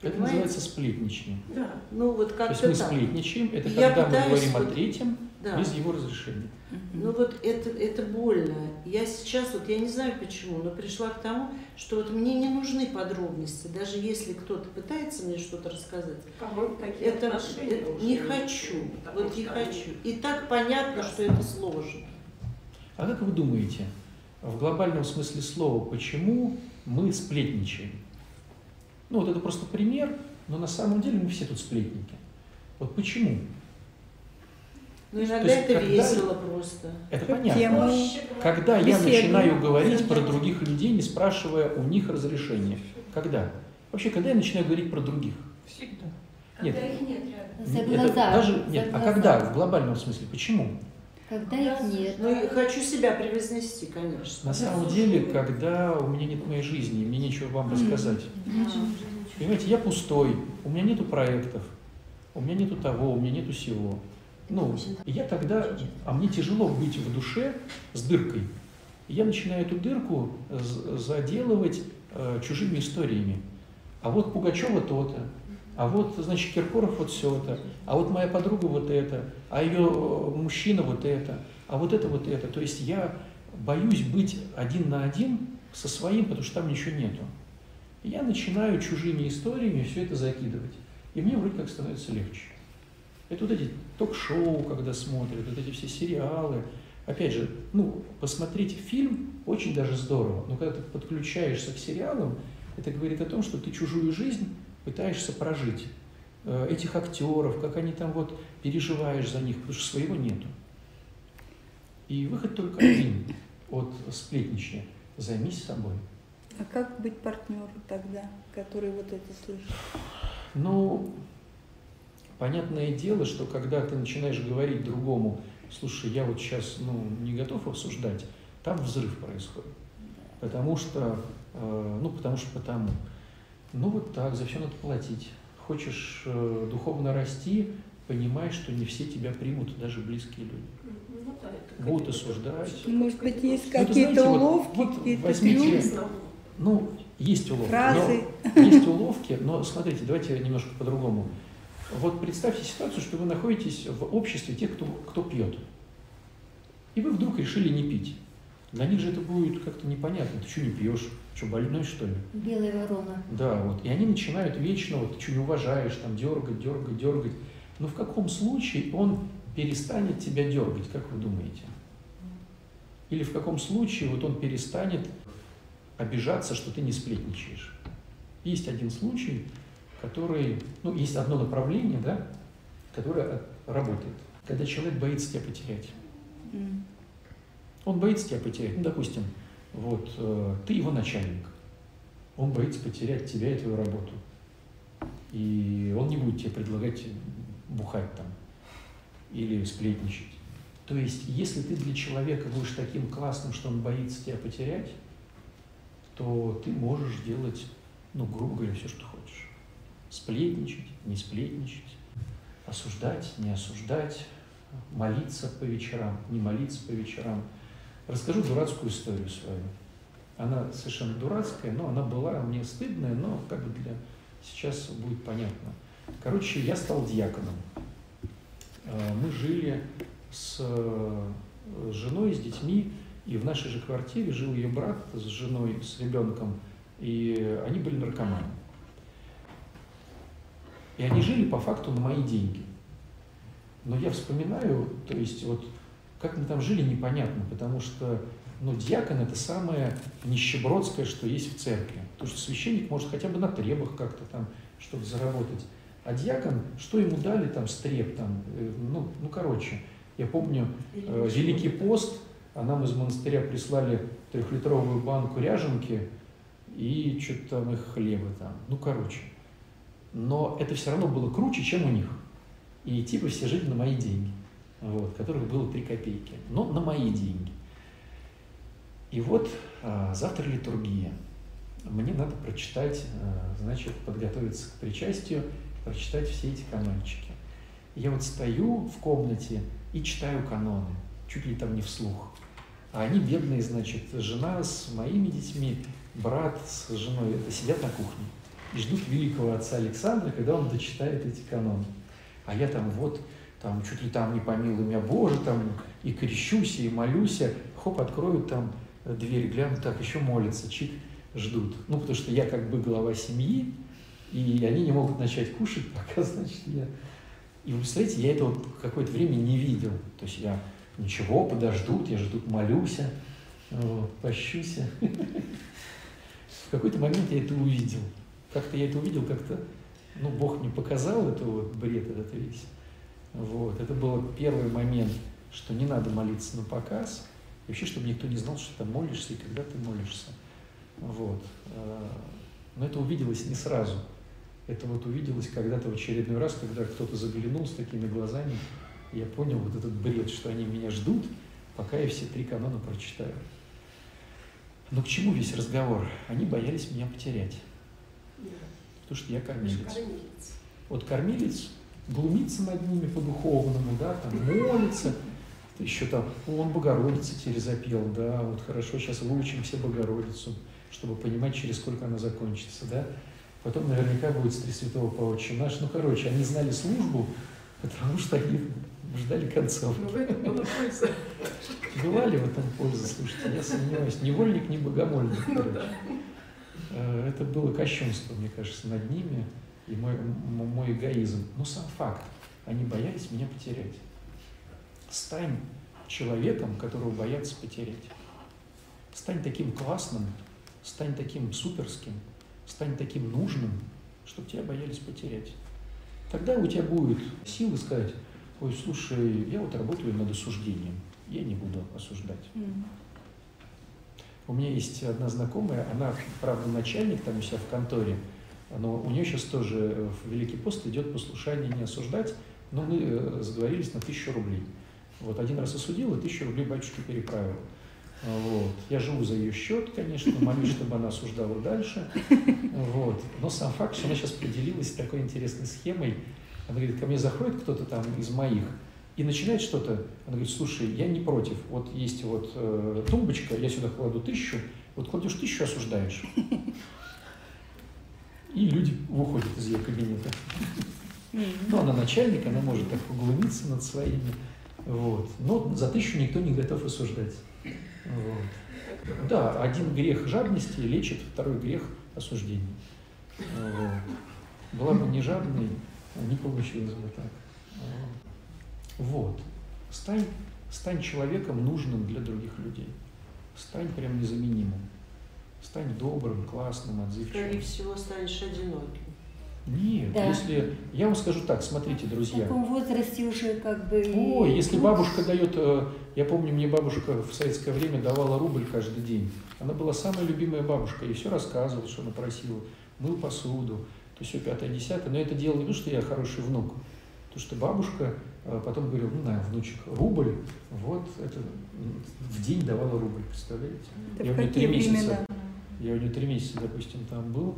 Это Понимаете? называется сплетничание. Да. Ну вот То есть как-то мы так. сплетничаем, это Я когда мы говорим о вот- третьем Да. без его разрешения. Ну вот это, это больно. Я сейчас, вот я не знаю почему, но пришла к тому, что вот мне не нужны подробности, даже если кто-то пытается мне что-то рассказать. По-моему, такие Это, отношения это не хочу, вот не хочу. И так понятно, что это сложно. А как вы думаете, в глобальном смысле слова, почему мы сплетничаем? Ну вот это просто пример, но на самом деле мы все тут сплетники. Вот почему? То иногда есть это когда- весело просто. Это понятно. тема. Когда я Беседу. начинаю говорить про других людей, не спрашивая у них разрешения. Когда? Вообще, когда я начинаю говорить про других? Всегда. Нет. За Это глаза. даже, за нет, а когда? В глобальном смысле. Почему? Когда их нет. Ну и хочу себя превознести, конечно. На самом деле, когда у меня нет моей жизни, мне нечего вам рассказать. Понимаете, я пустой, у меня нету проектов, у меня нету того, у меня нету всего. Ну, и я тогда, а мне тяжело быть в душе с дыркой. И я начинаю эту дырку заделывать э, чужими историями. А вот Пугачева то-то, а вот, значит, Киркоров вот все-то, а вот моя подруга вот это, а ее мужчина вот это, а вот это вот это. То есть я боюсь быть один на один со своим, потому что там ничего нету. Я начинаю чужими историями все это закидывать. И мне вроде как становится легче. Это вот эти ток-шоу, когда смотрят, вот эти все сериалы. Опять же, ну, посмотреть фильм очень даже здорово, но когда ты подключаешься к сериалам, это говорит о том, что ты чужую жизнь пытаешься прожить. Э, этих актеров, как они там вот переживаешь за них, потому что своего нету. И выход только один от сплетничья. Займись собой. А как быть партнеру тогда, который вот это слышит? Ну, понятное дело, что когда ты начинаешь говорить другому, слушай, я вот сейчас ну, не готов обсуждать, там взрыв происходит. Потому что, э, ну, потому что потому. Ну, вот так, за все надо платить. Хочешь э, духовно расти, понимай, что не все тебя примут, даже близкие люди. Ну, да, это Будут осуждать. Может быть, есть Ну, какие-то уловки, вот какие-то возьмите-? Ну, есть уловки. Фразы. Но, есть уловки, но смотрите, давайте немножко по-другому. Вот представьте ситуацию, что вы находитесь в обществе тех, кто, кто пьет. И вы вдруг решили не пить. Для них же это будет как-то непонятно. Ты что не пьешь? Что, больной, что ли? Белая ворона. Да, вот. И они начинают вечно, вот, ты что не уважаешь, там, дергать, дергать, дергать. Но в каком случае он перестанет тебя дергать, как вы думаете? Или в каком случае вот он перестанет обижаться, что ты не сплетничаешь? Есть один случай, который, ну, есть одно направление, да, которое работает. Когда человек боится тебя потерять. М. Он боится тебя потерять. Ну, допустим, вот э, ты его начальник. Он боится потерять тебя и твою работу. И он не будет тебе предлагать бухать там или сплетничать. То есть, если ты для человека будешь таким классным, что он боится тебя потерять, то ты можешь делать, ну, грубо говоря, все, что хочешь. Сплетничать, не сплетничать, осуждать, не осуждать, молиться по вечерам, не молиться по вечерам. Расскажу дурацкую историю свою. Она совершенно дурацкая, но она была мне стыдная, но как бы для сейчас будет понятно. Короче, я стал диаконом. Э, Мы жили с э, женой, с детьми, и в нашей же квартире жил ее брат с женой, с ребенком, и они были наркоманы. И они жили по факту на мои деньги. Но я вспоминаю, то есть вот как мы там жили, непонятно, потому что ну, диакон – это самое нищебродское, что есть в церкви. Потому что священник может хотя бы на требах как-то там что-то заработать. А диакон, что ему дали там, стреб там, э, ну, ну короче, я помню, э, Великий пост, а нам из монастыря прислали трехлитровую банку ряженки и что-то там их хлеба там. Ну, короче. Но это все равно было круче, чем у них. И типа все жили на мои деньги, вот, которых было 3 копейки, но на мои деньги. И вот а, завтра литургия. Мне надо прочитать, а, значит, подготовиться к причастию, прочитать все эти канончики. Я вот стою в комнате и читаю каноны, чуть ли там не вслух. А они бедные, значит, жена с моими детьми, брат с женой, это сидят на кухне и ждут великого отца Александра, когда он дочитает эти каноны. А я там вот, там чуть ли там не помилуй меня Боже, там и крещусь, и молюсь, хоп, откроют там дверь, глянут, так, еще молятся, чик, ждут. Ну, потому что я как бы глава семьи, и они не могут начать кушать, пока, значит, я... И вы представляете, я это вот какое-то время не видел. То есть я ничего, подождут, я тут молюсь, вот, пощусь. В какой-то момент я это увидел. Как-то я это увидел, как-то, ну, Бог мне показал это вот бред этот весь. Вот, это был первый момент, что не надо молиться на показ, и вообще, чтобы никто не знал, что ты молишься и когда ты молишься. Вот. Но это увиделось не сразу. Это вот увиделось когда-то в очередной раз, когда кто-то заглянул с такими глазами, и я понял вот этот бред, что они меня ждут, пока я все три канона прочитаю. Но к чему весь разговор? Они боялись меня потерять. Потому что я кормилец. Кормилец. Вот кормилец глумится над ними по-духовному, да, там молится, еще там, он Богородицу теперь запел, да, вот хорошо, сейчас выучим все Богородицу, чтобы понимать, через сколько она закончится, да. Потом наверняка будет с Три Святого по Отче наш. Ну, короче, они знали службу, потому что они ждали концовки. Ну, в этом была ли в этом польза, слушайте, я сомневаюсь. Ни вольник, ни богомольник. Ну короче. да. Э, Это было кощунство, мне кажется, над ними и мой, мой эгоизм. Но сам факт, они боялись меня потерять. Стань человеком, которого боятся потерять. Стань таким классным, стань таким суперским, стань таким нужным, чтобы тебя боялись потерять. Тогда у тебя будет силы сказать, ой, слушай, я вот работаю над осуждением, я не буду осуждать. М. У меня есть одна знакомая, она, правда, начальник там у себя в конторе, но у нее сейчас тоже в Великий пост идет послушание не осуждать, но мы э, сговорились на тысячу рублей. Вот один раз осудил, и тысячу рублей батюшке переправил. Вот. Я живу за ее счет, конечно, молюсь, чтобы она осуждала дальше. Вот. Но сам факт, что она сейчас поделилась такой интересной схемой. Она говорит, ко мне заходит кто-то там из моих и начинает что-то. Она говорит, слушай, я не против. Вот есть вот э, тумбочка, я сюда кладу тысячу, вот кладешь тысячу, осуждаешь. И люди выходят из ее кабинета. Ну, она начальник, она может так углубиться над своими. Вот. Но за тысячу никто не готов осуждать. Вот. Да, один грех жадности лечит второй грех осуждения. Вот. Была бы не жадной, не получилось бы так. Вот. Стань, стань человеком нужным для других людей. Стань прям незаменимым. Стань добрым, классным, Скорее отзывчивым. всего, станешь одиноким. Нет, Да. если... Я вам скажу так, смотрите, В друзья. таком возрасте уже как бы... Ой, если бабушка дает, э, я помню, мне бабушка в советское время давала рубль каждый день. Она была самая любимая бабушка, и все рассказывала, что она просила. Мыл посуду, то все пятое, десятое. Но это дело не то, что я хороший внук, то что бабушка э, потом говорила, ну, на, внучек, рубль, вот это в день давала рубль, представляете? Это Я в у нее три какие месяца, времена? Я у нее три месяца, допустим, там был.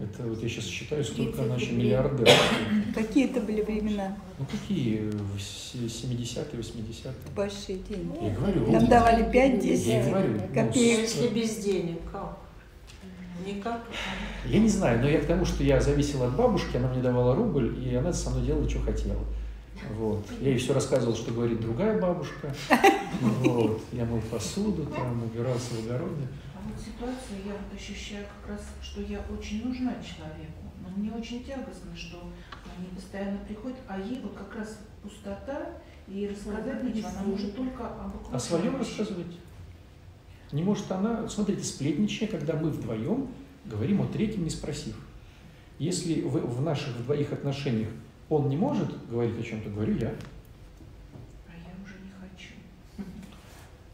Это вот я сейчас считаю, сколько 30 она еще миллиардер. Какие это были времена? Ну какие? В се- 70-е, 80-е. Большие деньги. Я говорю, Нам вот, давали я и 5-10 говорю, ну, копеек. Ну, Если без денег, как? Никак. Я не знаю, но я к тому, что я зависел от бабушки, она мне давала рубль, и она со мной делала, что хотела. Вот. Я ей все рассказывал, что говорит другая бабушка. Вот. Я мыл посуду, там, убирался в огороде. А вот ситуация, я вот ощущаю как раз, что я очень нужна человеку, но мне очень тягостно, что они постоянно приходят, а ей вот как раз пустота, и рассказать нечего, она может только об О своем окружающих. рассказывать. Не может она, смотрите, сплетничая, когда мы вдвоем говорим о третьем, не спросив. Если в, в наших двоих отношениях он не может говорить о чем-то, говорю я. А я уже не хочу.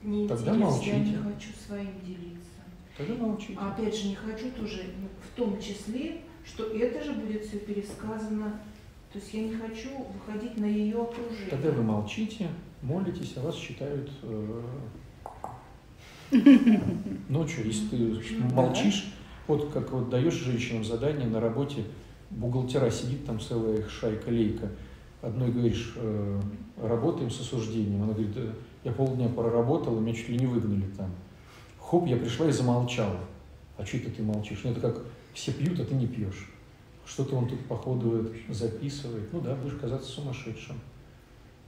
Не Тогда интересно. молчите. Я не хочу своим делиться. Тогда молчите. А опять же, не хочу тоже, ну, в том числе, что это же будет все пересказано. То есть я не хочу выходить на ее окружение. Тогда вы молчите, молитесь, а вас считают... э, Ну что, если ты Ну, молчишь, вот как вот даешь женщинам задание на работе, бухгалтера сидит там целая их шайка-лейка, одной говоришь, э, работаем с осуждением, она говорит, «Да я полдня проработала, меня чуть ли не выгнали там. Хоп, я пришла и замолчала. А что это ты молчишь? Ну это как все пьют, а ты не пьешь. Что-то он тут, походу, записывает. Ну да, будешь казаться сумасшедшим.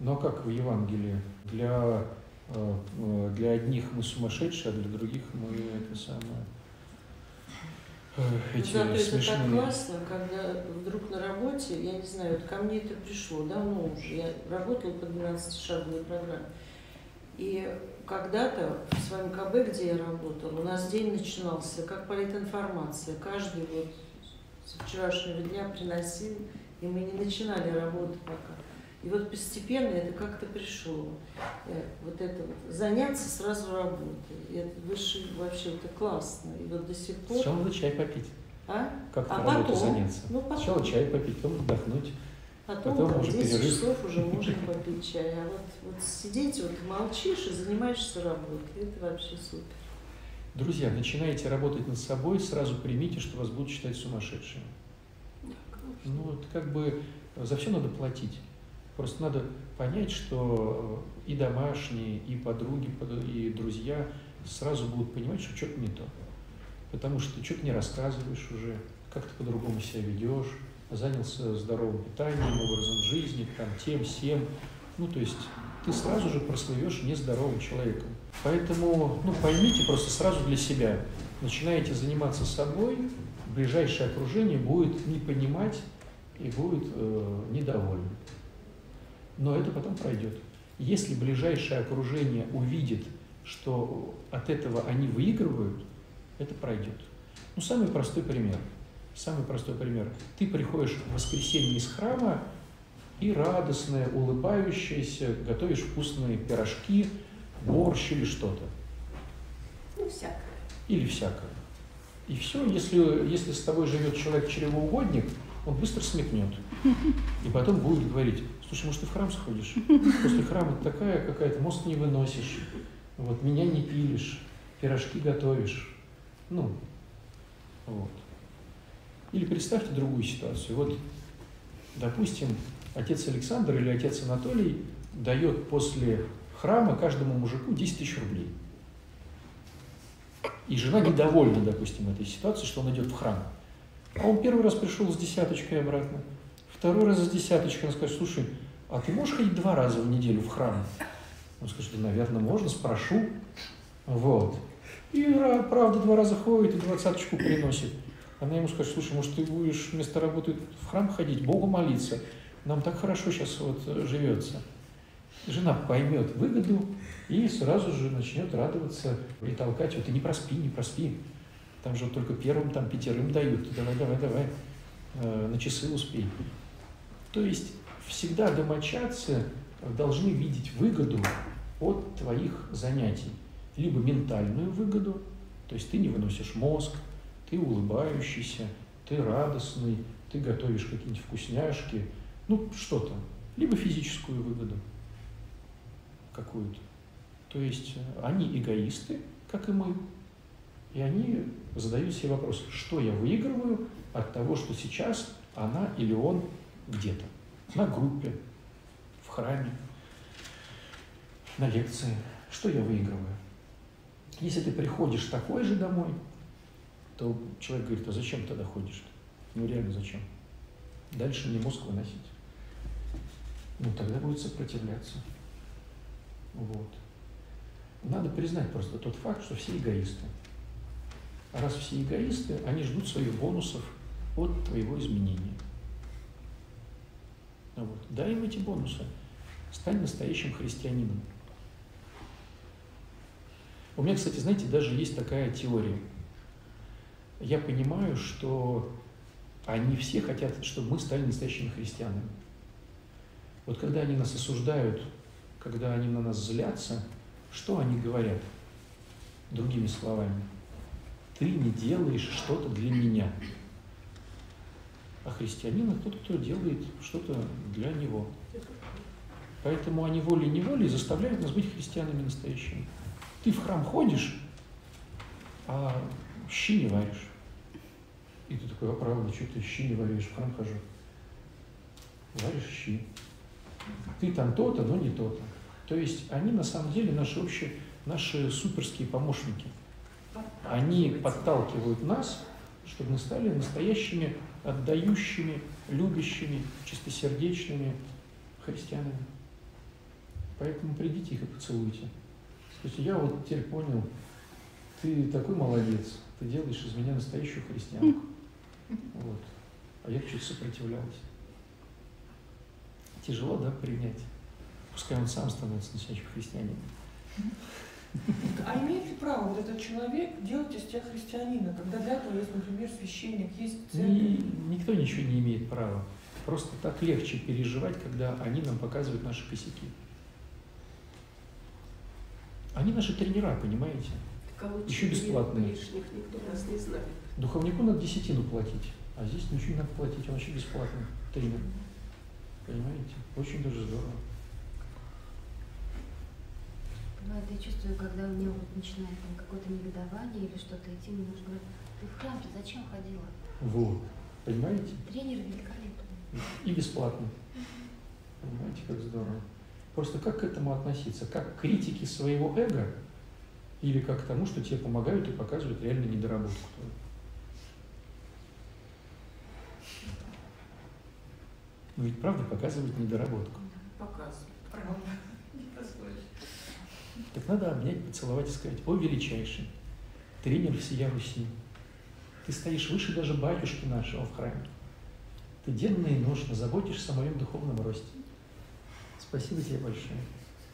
Но как в Евангелии? Для, э, э, для одних мы сумасшедшие, а для других мы это самое э, эти Зато это так смешные. классно, когда вдруг на работе, я не знаю, вот ко мне это пришло давно уже, я работала по 12-шаговой программе. И когда-то в своем КБ, где я работала, у нас день начинался как политинформация. Каждый вот со вчерашнего дня приносил, и мы не начинали работу пока. И вот постепенно это как-то пришло. Э, Вот это вот, заняться сразу работой. И это выше вообще это классно. И вот до сих пор... Сначала чай попить. А? Как А потом? заняться? Ну, потом. Сначала чай попить, потом отдохнуть. Потом, Потом уже 10 перерыв. часов уже можно попить чай. А вот, вот сидеть, вот молчишь и занимаешься работой, это вообще супер. Друзья, начинаете работать над собой, сразу примите, что вас будут считать сумасшедшими. Ну, вот как бы за все надо платить. Просто надо понять, что э, и домашние, и подруги, под- и друзья сразу будут понимать, что что-то не то. Потому что ты что-то не рассказываешь уже, как ты по-другому себя ведешь, занялся здоровым питанием, образом жизни, там, тем, всем. Ну, то есть ты сразу же прослывешь нездоровым человеком. Поэтому, ну, поймите просто сразу для себя, начинаете заниматься собой, ближайшее окружение будет не понимать и будет э, недовольно. Но это потом пройдет. Если ближайшее окружение увидит, что от этого они выигрывают, это пройдет. Ну, самый простой пример. Самый простой пример. Ты приходишь в воскресенье из храма и радостная, улыбающаяся, готовишь вкусные пирожки, борщ или что-то. Ну, всякое. Или всякое. И все, если, если с тобой живет человек-чревоугодник, он быстро смекнет. И потом будет говорить, слушай, может, ты в храм сходишь? После храма такая какая-то, мост не выносишь, вот, меня не пилишь, пирожки готовишь. Ну, вот. Или представьте другую ситуацию. Вот, допустим, отец Александр или отец Анатолий дает после храма каждому мужику 10 тысяч рублей. И жена недовольна, допустим, этой ситуацией, что он идет в храм. А он первый раз пришел с десяточкой обратно, второй раз с десяточкой. Он скажет, слушай, а ты можешь ходить два раза в неделю в храм? Он скажет, да, наверное, можно, спрошу. Вот. И правда два раза ходит и двадцаточку приносит. Она ему скажет, слушай, может, ты будешь вместо работы в храм ходить, Богу молиться. Нам так хорошо сейчас вот живется. Жена поймет выгоду и сразу же начнет радоваться и толкать. Вот ты не проспи, не проспи. Там же только первым, там пятерым дают. Давай, давай, давай. Э, на часы успей. То есть всегда домочадцы должны видеть выгоду от твоих занятий. Либо ментальную выгоду, то есть ты не выносишь мозг, ты улыбающийся, ты радостный, ты готовишь какие-нибудь вкусняшки, ну что-то. Либо физическую выгоду какую-то. То есть э, они эгоисты, как и мы, и они задают себе вопрос, что я выигрываю от того, что сейчас она или он где-то, на группе, в храме, на лекции. Что я выигрываю? Если ты приходишь такой же домой, то человек говорит, а зачем тогда ходишь-то? Ну реально зачем? Дальше не мозг выносить. Ну тогда будет сопротивляться. Вот. Надо признать просто тот факт, что все эгоисты. А раз все эгоисты, они ждут своих бонусов от твоего изменения. Вот. Дай им эти бонусы. Стань настоящим христианином. У меня, кстати, знаете, даже есть такая теория. Я понимаю, что они все хотят, чтобы мы стали настоящими христианами. Вот когда они нас осуждают, когда они на нас злятся, что они говорят? Другими словами, ты не делаешь что-то для меня. А христианин – тот, кто делает что-то для него. Поэтому они волей-неволей заставляют нас быть христианами настоящими. Ты в храм ходишь, а щи не варишь. И ты такой, а правда, что ты щи не варишь, в храм хожу. Варишь щи. Ты там то-то, но не то-то. То есть они на самом деле наши общие, наши суперские помощники. Они подталкивают нас, чтобы мы стали настоящими, отдающими, любящими, чистосердечными христианами. Поэтому придите их и поцелуйте. Скажите, я вот теперь понял, ты такой молодец, ты делаешь из меня настоящую христианку. Вот. А я чуть сопротивлялась. Тяжело, да, принять? Пускай он сам становится настоящим христианином. А имеет ли право вот этот человек делать из тебя христианина, когда для этого есть, например, священник, есть церковь? Ни, никто ничего не имеет права. Просто так легче переживать, когда они нам показывают наши косяки. Они наши тренера, понимаете? Кого Еще бесплатные. Лишних никто нас не знает. Духовнику надо десятину платить, а здесь ничего не надо платить, он вообще бесплатный тренер. Понимаете? Очень даже здорово. Бывает, я чувствую, когда у меня вот начинает там какое-то негодование или что-то идти, мне нужно говорить, ты в храм ты зачем ходила? Вот. Понимаете? Тренер великолепный. И бесплатно. Понимаете, как здорово. Просто как к этому относиться? Как к критике своего эго или как к тому, что тебе помогают и показывают реально недоработку Но ведь правда показывает недоработку. Показывает, правда. Так надо обнять, поцеловать и сказать, о, величайший, тренер всея Руси, ты стоишь выше даже батюшки нашего в храме. Ты денно и ношно заботишься о моем духовном росте. Спасибо тебе большое.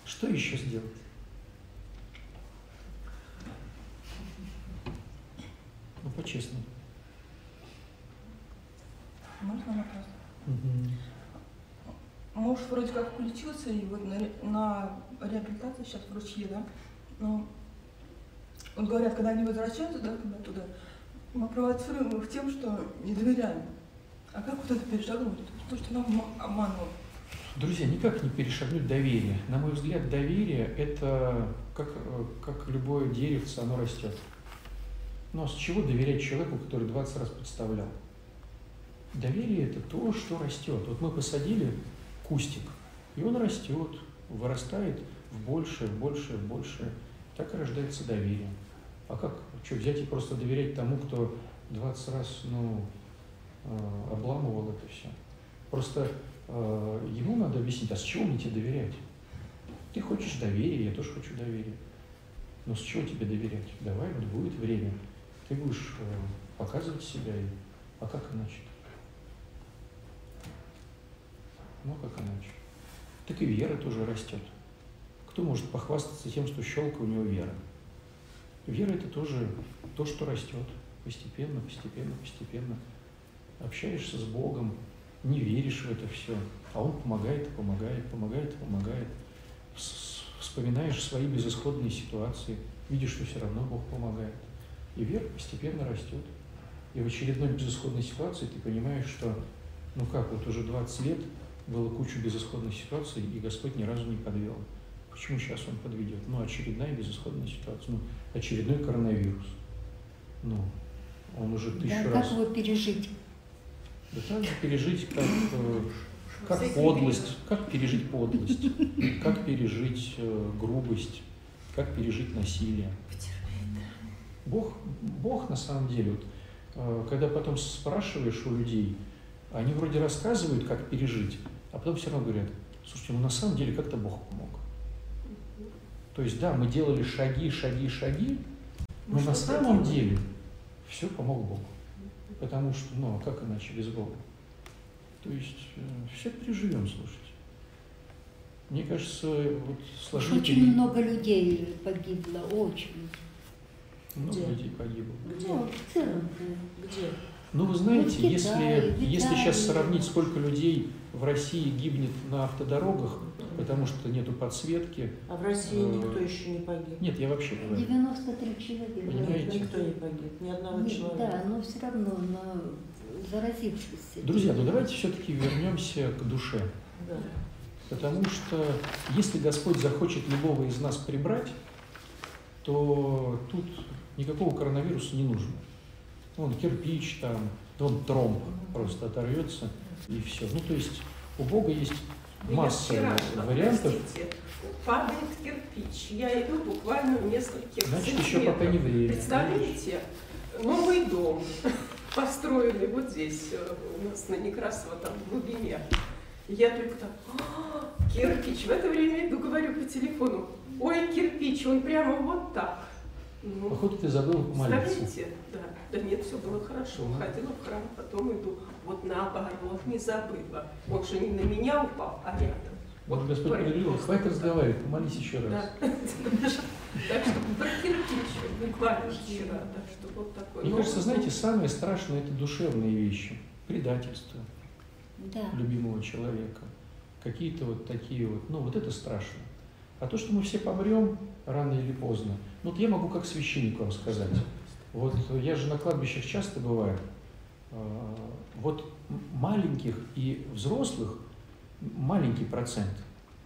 Что еще сделать? Ну, по-честному. Можно вопрос? Мгм. Муж вроде как включился, и вот на, на реабилитации сейчас в Ручье, да? Но вот говорят, когда они возвращаются, да, когда туда, мы провоцируем их тем, что не доверяем. А как вот это перешагнуть? То, что нам ма- обманывают. Друзья, никак не перешагнуть доверие. На мой взгляд, доверие – это как, как любое деревце, оно растет. Но с чего доверять человеку, который 20 раз подставлял? Доверие – это то, что растет. Вот мы посадили кустик, и он растет, вырастает в большее, большее, большее. Так и рождается доверие. А как, что, взять и просто доверять тому, кто 20 раз, ну, э, обламывал это все? Просто э, ему надо объяснить, а с чего мне тебе доверять? Ты хочешь доверия, я тоже хочу доверия. Но с чего тебе доверять? Давай, вот будет время. Ты будешь э, показывать себя, а как иначе? Ну, как иначе? Так и вера тоже растет. Кто может похвастаться тем, что щелка у него вера? Вера – это тоже то, что растет постепенно, постепенно, постепенно. Общаешься с Богом, не веришь в это все, а Он помогает, помогает, помогает, помогает. Вспоминаешь свои безысходные ситуации, видишь, что все равно Бог помогает. И вера постепенно растет. И в очередной безысходной ситуации ты понимаешь, что, ну как, вот уже 20 лет было куча безысходных ситуаций, и Господь ни разу не подвел. Почему сейчас Он подведет? Ну, очередная безысходная ситуация, ну, очередной коронавирус. Ну, он уже тысячу Да, раз... как его пережить? Да так же пережить, как, э, как подлость, как пережить подлость, как пережить э, грубость, как пережить насилие. Бог, Бог на самом деле, вот, э, когда потом спрашиваешь у людей, они вроде рассказывают, как пережить, а потом все равно говорят, слушайте, ну на самом деле как-то Бог помог. То есть, да, мы делали шаги, шаги, шаги, но Мы на самом делали. деле все помог Бог. Потому что, ну, а как иначе без Бога? То есть все переживем, слушайте. Мне кажется, вот сложнее очень много людей погибло, очень. много Где? людей погибло. Где? Ну, в целом. Где? Ну, вы знаете, Ну, в Китае, если, в если сейчас сравнить, сколько людей в России гибнет на автодорогах, потому что нету подсветки. А в России Э, никто еще не погиб. Нет, я вообще говорю. 93 человека. Понимаете? Никто не погиб, ни одного Нет, человека. Да, но все равно но заразившись. Друзья, ну давайте все-таки вернемся к душе. Да. Потому что если Господь захочет любого из нас прибрать, то тут никакого коронавируса не нужно. Вон кирпич там, вон тромб просто оторвется и все. Ну, то есть у Бога есть масса вариантов. простите, падает кирпич. Я иду буквально в нескольких Значит, еще пока не время. Представляете, новый дом, построенный вот здесь, э, у нас на Некрасово, там в глубине. Я только так, «А, кирпич. В это время иду, говорю по телефону, ой, кирпич, он прямо вот так. Ну, Походу ты забыл помолиться. Представляете? Да. Да нет, все было хорошо. Мгм. Ходила в храм, потом иду. Вот наоборот, не забыла. Он же не на меня упал, а рядом. Вот Господь говорил, хватит разговаривать, помолись еще раз. Да. Так что про кирпич буквально вчера. Так что вот такой. Мне кажется, знаете, самое страшное это душевные вещи. Предательство Да. любимого человека. Какие-то вот такие вот, ну вот это страшно. А то, что мы все помрем рано или поздно, ну вот я могу как священник вам сказать. Вот я же на кладбищах часто бываю. Вот маленьких и взрослых маленький процент.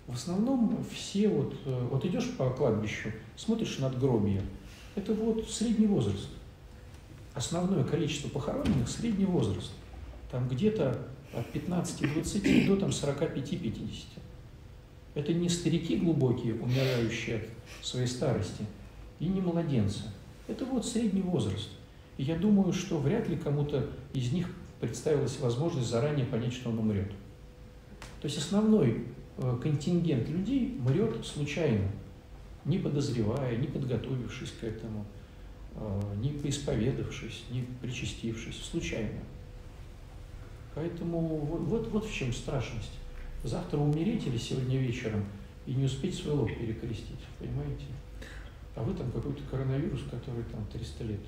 В основном все вот, э, вот идешь по кладбищу, смотришь над гробья, это вот средний возраст. Основное количество похороненных – средний возраст. Там где-то от 15-20 до там 45-50. Это не старики глубокие, умирающие от своей старости, и не младенцы. Это вот средний возраст. И я думаю, что вряд ли кому-то из них представилась возможность заранее понять, что он умрет. То есть основной э, контингент людей мрет случайно, не подозревая, не подготовившись к этому, э, не поисповедавшись, не причастившись, случайно. Поэтому вот, вот, вот в чем страшность. Завтра умереть или сегодня вечером и не успеть свой лоб перекрестить, понимаете? А вы там какой-то коронавирус, который там 300 лет.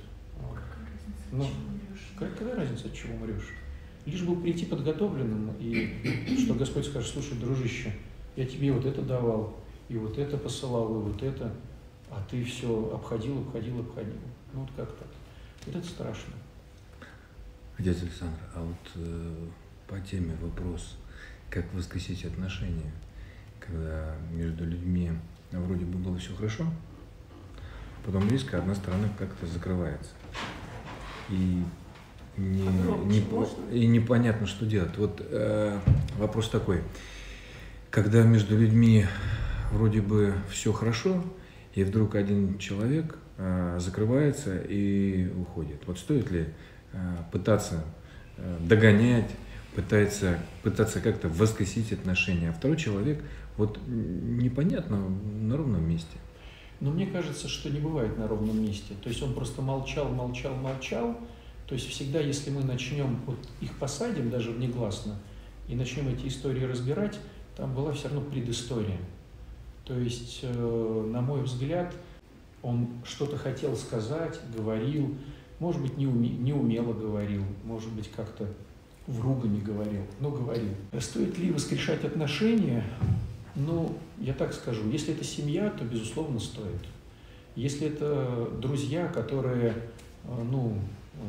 Ну, какая разница, от чего умрешь? Лишь бы прийти подготовленным, и что Господь скажет, слушай, дружище, я тебе вот это давал, и вот это посылал, и вот это, а ты все обходил, обходил, обходил. Ну вот как так? Вот это страшно. Дядя Александр, а вот э, по теме вопрос, как воскресить отношения, когда между людьми вроде бы было все хорошо, потом резко одна сторона как-то закрывается. И, не, не, и непонятно, что делать. Вот э, вопрос такой. Когда между людьми вроде бы все хорошо, и вдруг один человек э, закрывается и уходит. Вот стоит ли Э, пытаться э, догонять, пытается, пытаться как-то воскресить отношения, а второй человек вот непонятно на ровном месте. Но мне кажется, что не бывает на ровном месте. То есть он просто молчал, молчал, молчал. То есть всегда, если мы начнем, вот их посадим даже внегласно, и начнем эти истории разбирать, там была все равно предыстория. То есть, э, на мой взгляд, он что-то хотел сказать, говорил, может быть, не, уме, не умело говорил, может быть, как-то в ругане говорил, но говорил. Стоит ли воскрешать отношения? Ну, я так скажу, если это семья, то, безусловно, стоит. Если это друзья, которые, э, ну,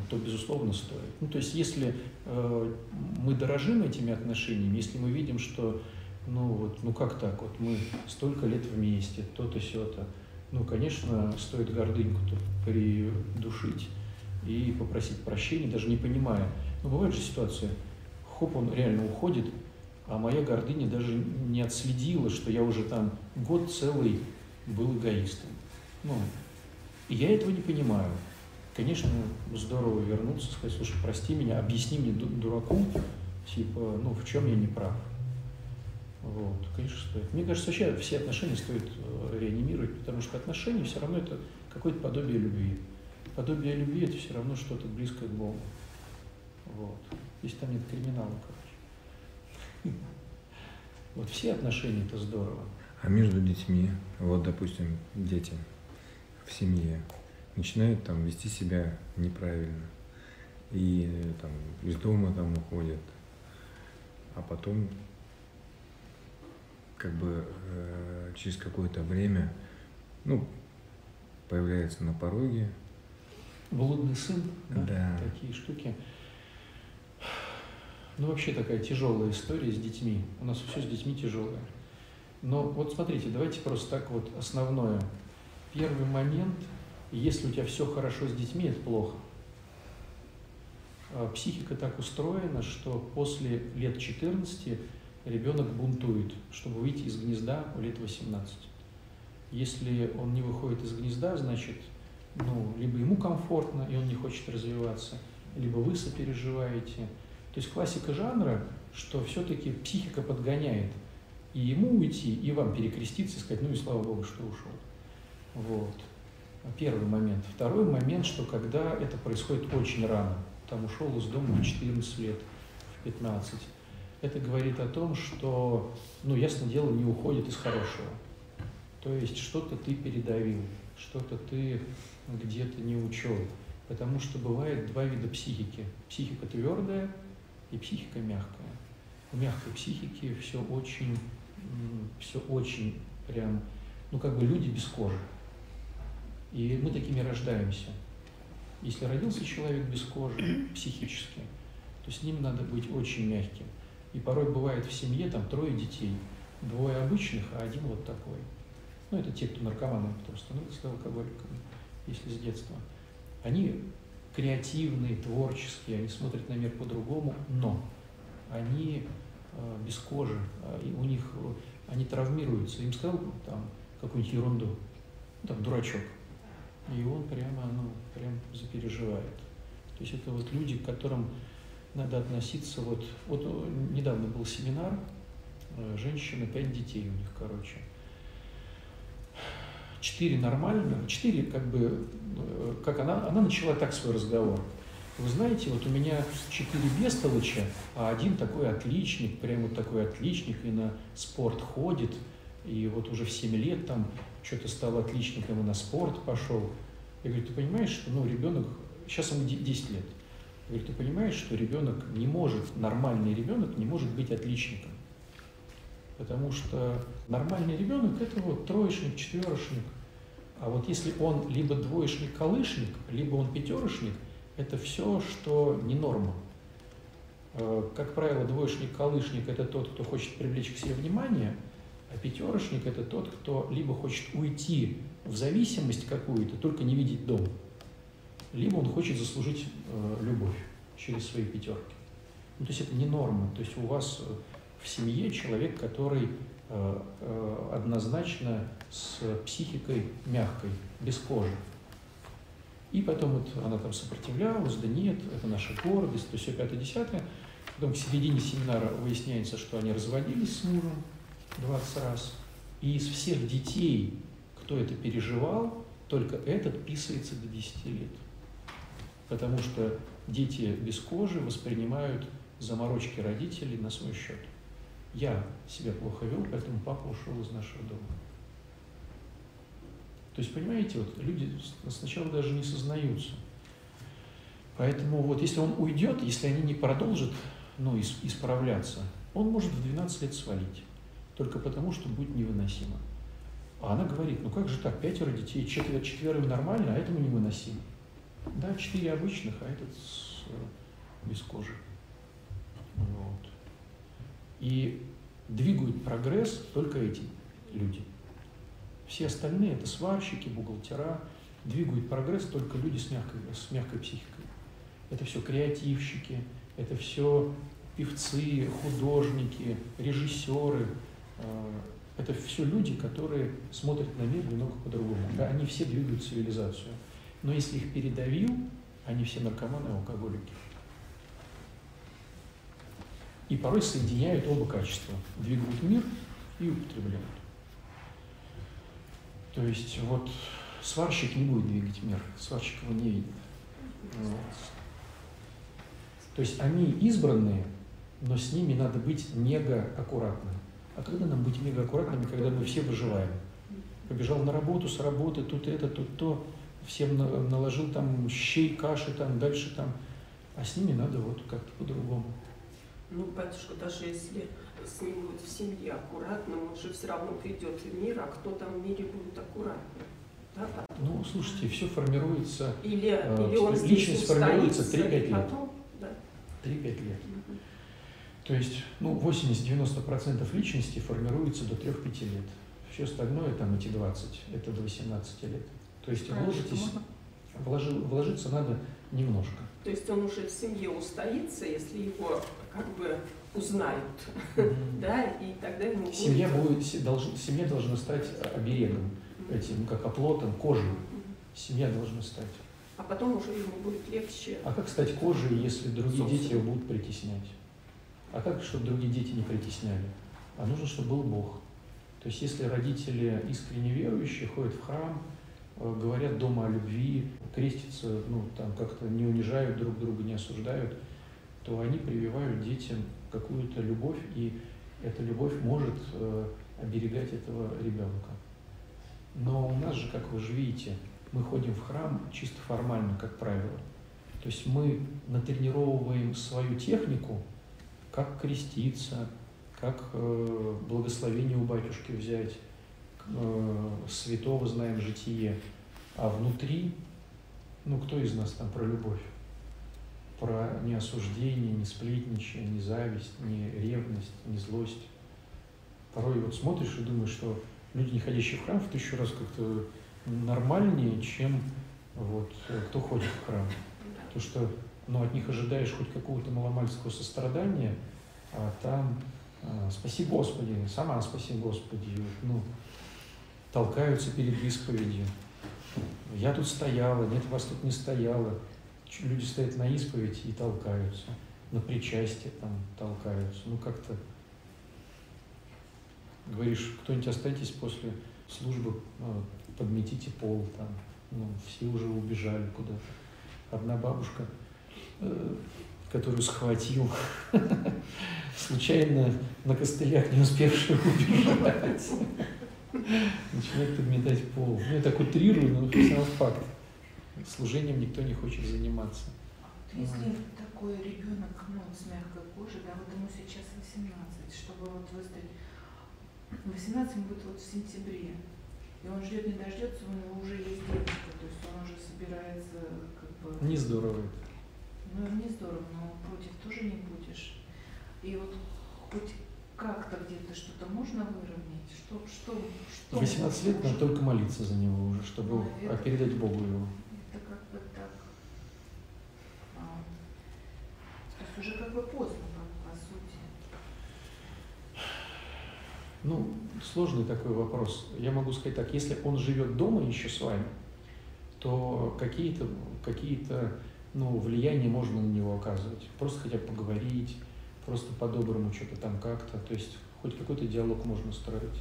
то, безусловно, стоит. Ну, то есть, если э, мы дорожим этими отношениями, если мы видим, что, ну, вот, ну, как так, вот мы столько лет вместе, то-то, сё-то, ну, конечно, стоит гордыньку-то придушить и попросить прощения, даже не понимая. Ну, бывает же ситуация, хоп, он реально уходит, а моя гордыня даже не отследила, что я уже там год целый был эгоистом. Ну, я этого не понимаю. Конечно, здорово вернуться, сказать, слушай, прости меня, объясни мне, дураку, типа, ну, в чем я не прав. Вот, конечно, стоит. Мне кажется, вообще все отношения стоит э, реанимировать, потому что отношения все равно это какое-то подобие любви подобие любви это все равно что-то близкое к Богу. Вот. Если там нет криминала, короче. Вот все отношения это здорово. А между детьми, вот, допустим, дети в семье начинают там вести себя неправильно. И там из дома там уходят. А потом как бы э, через какое-то время, ну, появляется на пороге, Блудный сын, да, да. такие штуки. Ну, вообще такая тяжелая история с детьми. У нас все с детьми тяжелое. Но вот смотрите, давайте просто так вот основное. Первый момент, если у тебя все хорошо с детьми, это плохо. А психика так устроена, что после лет 14 ребенок бунтует, чтобы выйти из гнезда в лет 18. Если он не выходит из гнезда, значит, ну, либо ему комфортно, и он не хочет развиваться, либо вы сопереживаете. То есть классика жанра, что все-таки психика подгоняет и ему уйти, и вам перекреститься и сказать, ну и слава богу, что ушел. Вот. Первый момент. Второй момент, что когда это происходит очень рано, там ушел из дома в 14 лет, в 15, это говорит о том, что, ну, ясно дело, не уходит из хорошего. То есть что-то ты передавил, что-то ты где-то не учел. Потому что бывает два вида психики. Психика твердая и психика мягкая. У мягкой психики все очень, все очень прям, ну как бы люди без кожи. И мы такими рождаемся. Если родился человек без кожи психически, то с ним надо быть очень мягким. И порой бывает в семье там трое детей, двое обычных, а один вот такой. Ну, это те, кто наркоманы, кто становится алкоголиками если с детства, они креативные, творческие, они смотрят на мир по-другому, но они э, без кожи, э, и у них они травмируются. Им сказал там какую-нибудь ерунду, ну, там дурачок, и он прямо, ну, прям запереживает. То есть это вот люди, к которым надо относиться. Вот, вот недавно был семинар э, женщина, пять детей у них, короче. Четыре нормально, четыре как бы, э, как она, она начала так свой разговор. Вы знаете, вот у меня четыре бестолоча, а один такой отличник, прям вот такой отличник, и на спорт ходит, и вот уже в 7 лет там что-то стал отличником и на спорт пошел. Я говорю, ты понимаешь, что ну, ребенок, сейчас ему 10 лет, я говорю, ты понимаешь, что ребенок не может, нормальный ребенок не может быть отличником. Потому что нормальный ребенок это вот троечник, четверошник. А вот если он либо двоечник-колышник, либо он пятерошник, это все, что не норма. Э, как правило, двоечник-колышник это тот, кто хочет привлечь к себе внимание, а пятерошник это тот, кто либо хочет уйти в зависимость какую-то, только не видеть дом, либо он хочет заслужить э, любовь через свои пятерки. Ну, то есть это не норма. То есть у вас э, в семье человек, который э, э, однозначно с психикой мягкой, без кожи. И потом вот она там сопротивлялась, да нет, это наша гордость, то все пятое. Потом в середине семинара выясняется, что они разводились с мужем 20 раз. И из всех детей, кто это переживал, только этот писается до 10 лет. Потому что дети без кожи воспринимают заморочки родителей на свой счет. Я себя плохо вел, поэтому папа ушел из нашего дома. То есть, понимаете, вот люди сначала даже не сознаются. Поэтому вот если он уйдет, если они не продолжат ну, исправляться, он может в 12 лет свалить. Только потому, что будет невыносимо. А она говорит, ну как же так, пятеро детей, четверо, четверым нормально, а этому невыносимо. Да, четыре обычных, а этот с, э, без кожи. Вот. И двигают прогресс только эти люди. Все остальные – это сварщики, бухгалтера. Двигают прогресс только люди с мягкой, с мягкой психикой. Это все креативщики, это все певцы, художники, режиссеры. Э, это все люди, которые смотрят на мир немного по-другому. Да, они все двигают цивилизацию. Но если их передавил, они все наркоманы и алкоголики. И порой соединяют оба качества. Двигают мир и употребляют. То есть вот сварщик не будет двигать мир, сварщик его не видит. Вот. То есть они избранные, но с ними надо быть мега аккуратным. А когда нам быть мега аккуратными, когда мы все выживаем? Побежал на работу, с работы, тут это, тут то всем наложил там щей, каши, там дальше там, а с ними надо вот как-то по-другому. Ну, батюшка, даже если с ним будет в семье аккуратно, он же все равно придет в мир, а кто там в мире будет аккуратным? Да, ну, слушайте, все формируется, или, э, или он личность формируется 3-5 лет. Потом, да. 3-5 лет. Угу. То есть, ну, 80-90% личности формируется до 3-5 лет. Все остальное, там, эти 20, это до 18 лет. То есть вложитесь, вложи, вложиться надо немножко. То есть он уже в семье устоится, если его как бы узнают, да, и тогда ему семья будет, семья должна стать оберегом, этим, как оплотом, кожей. Семья должна стать. А потом уже ему будет легче. А как стать кожей, если другие дети его будут притеснять? А как, чтобы другие дети не притесняли? А нужно, чтобы был Бог. То есть, если родители искренне верующие, ходят в храм, говорят дома о любви, крестятся, ну, там как-то не унижают друг друга, не осуждают, то они прививают детям какую-то любовь, и эта любовь может э, оберегать этого ребенка. Но у нас же, как вы же видите, мы ходим в храм чисто формально, как правило. То есть мы натренировываем свою технику, как креститься, как э, благословение у батюшки взять, э, святого знаем житие, а внутри, ну кто из нас там про любовь? Про не осуждение, не сплетничание, не зависть, не ревность, не злость. Порой вот смотришь и думаешь, что люди, не ходящие в храм, в тысячу раз как-то нормальнее, чем вот кто ходит в храм. То, что ну, от них ожидаешь хоть какого-то маломальского сострадания, а там а, спаси Господи, сама спаси Господи, ну, толкаются перед исповедью. Я тут стояла, нет, вас тут не стояло. Люди стоят на исповедь и толкаются, на причастие там толкаются. Ну как-то говоришь, кто-нибудь останьтесь после службы, э, подметите пол там. Ну, все уже убежали куда-то. Одна бабушка, э, которую схватил, случайно на костылях не успевшая убежать, начинает подметать пол. Ну, я так утрирую, но сам факт. Служением никто не хочет заниматься. Если такой ребенок ну, с мягкой кожей, да, вот ему сейчас 18, чтобы вот выставить, 18 будет вот в сентябре, и он ждет, не дождется, у него уже есть девушка, то есть он уже собирается как бы... Не здорово. Ну, не здорово, но против тоже не будешь. И вот хоть как-то где-то что-то можно выровнять? Что, что, что? 18 лет надо только молиться за него уже, чтобы Ну, это- а передать Богу его. Это как бы так. а, то есть уже как бы поздно, по, по сути. Ну, сложный такой вопрос. Я могу сказать так, если он живет дома еще с вами, то какие-то какие ну, влияния можно на него оказывать. Просто хотя бы поговорить, просто по-доброму что-то там как-то. То есть хоть какой-то диалог можно строить.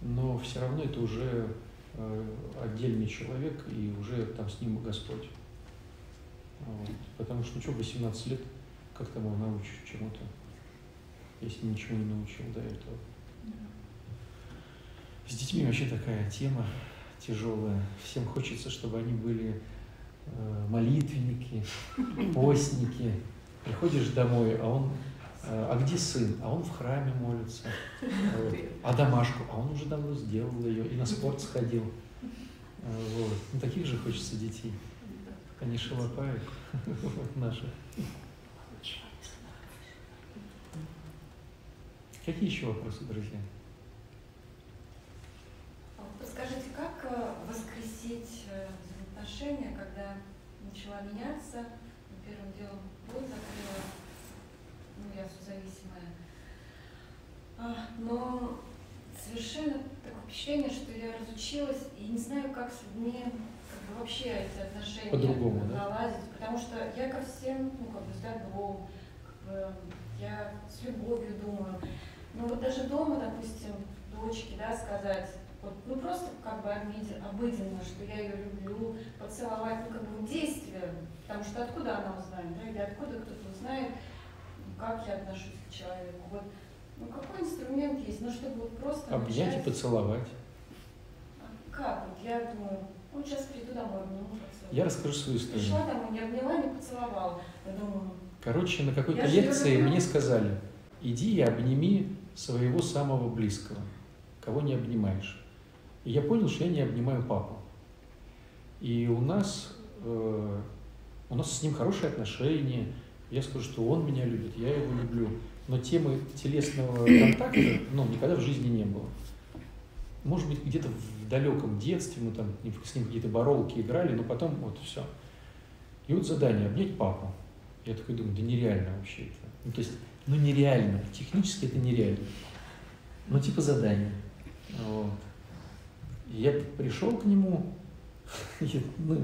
Но все равно это уже э, отдельный человек, и уже там с ним Господь. Вот. Потому что, ну что, 18 лет, как там его научишь чему-то, если ничего не научил до этого. С детьми вообще такая тема тяжелая. Всем хочется, чтобы они были э, молитвенники, постники. Приходишь домой, а он, а где сын? А он в храме молится. Вот. А домашку? А он уже давно сделал ее и на спорт сходил. Э, Вот. Ну, таких же хочется детей. Они шалопают вот наши. Какие еще вопросы, друзья? А Подскажите, как э, воскресить э, взаимоотношения, когда начала меняться, ну, первым делом боль закрыла, ну, я созависимая, А, но совершенно такое впечатление, что я разучилась и не знаю, как с людьми как бы вообще эти отношения По-другому, да? наладить, потому что я ко всем, ну, как бы с добром, как бы, я с любовью думаю. Ну вот даже дома, допустим, дочке, да, сказать, вот, ну просто как бы обыденно, что я ее люблю, поцеловать, ну как бы действие, потому что откуда она узнает, да, или откуда кто-то узнает, как я отношусь к человеку. Вот, ну какой инструмент есть, ну чтобы вот просто Обнять и начать- поцеловать. А Как? Вот я думаю, ну сейчас приду домой, ну поцелую. Я расскажу свою историю. Пришла домой, не обняла, не поцеловала. Я думаю, Короче, на какой-то лекции люблю. мне сказали, иди и обними своего самого близкого, кого не обнимаешь. И я понял, что я не обнимаю папу. И у нас, э, у нас с ним хорошие отношения. Я скажу, что он меня любит, я его люблю. Но темы телесного контакта ну, никогда в жизни не было. Может быть, где-то в далеком детстве мы там с ним какие-то боролки играли, но потом вот все. И вот задание обнять папу. Я такой думаю, да нереально вообще это. Ну, то есть, ну нереально, технически это нереально. Ну, типа задание. Вот. Я пришел к нему, я, ну,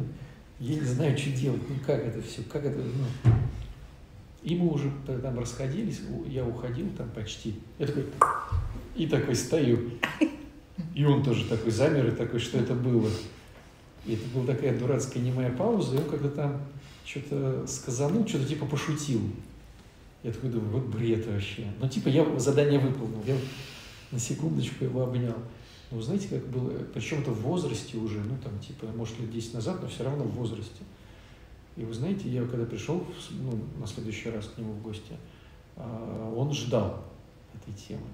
я не знаю, что делать, ну как это все, как это, ну. И мы уже там расходились, я уходил там почти. Я такой, и такой стою. И он тоже такой замер, и такой, что это было. И это была такая дурацкая немая пауза, и он как-то там что-то сказанул, что-то типа пошутил. Я такой думаю, вот бред вообще. Ну, типа, я задание выполнил, я на секундочку его обнял. Вы знаете, как было, причем это в возрасте уже, ну, там, типа, может, лет 10 назад, но все равно в возрасте. И вы знаете, я когда пришел ну, на следующий раз к нему в гости, а, он ждал этой темы.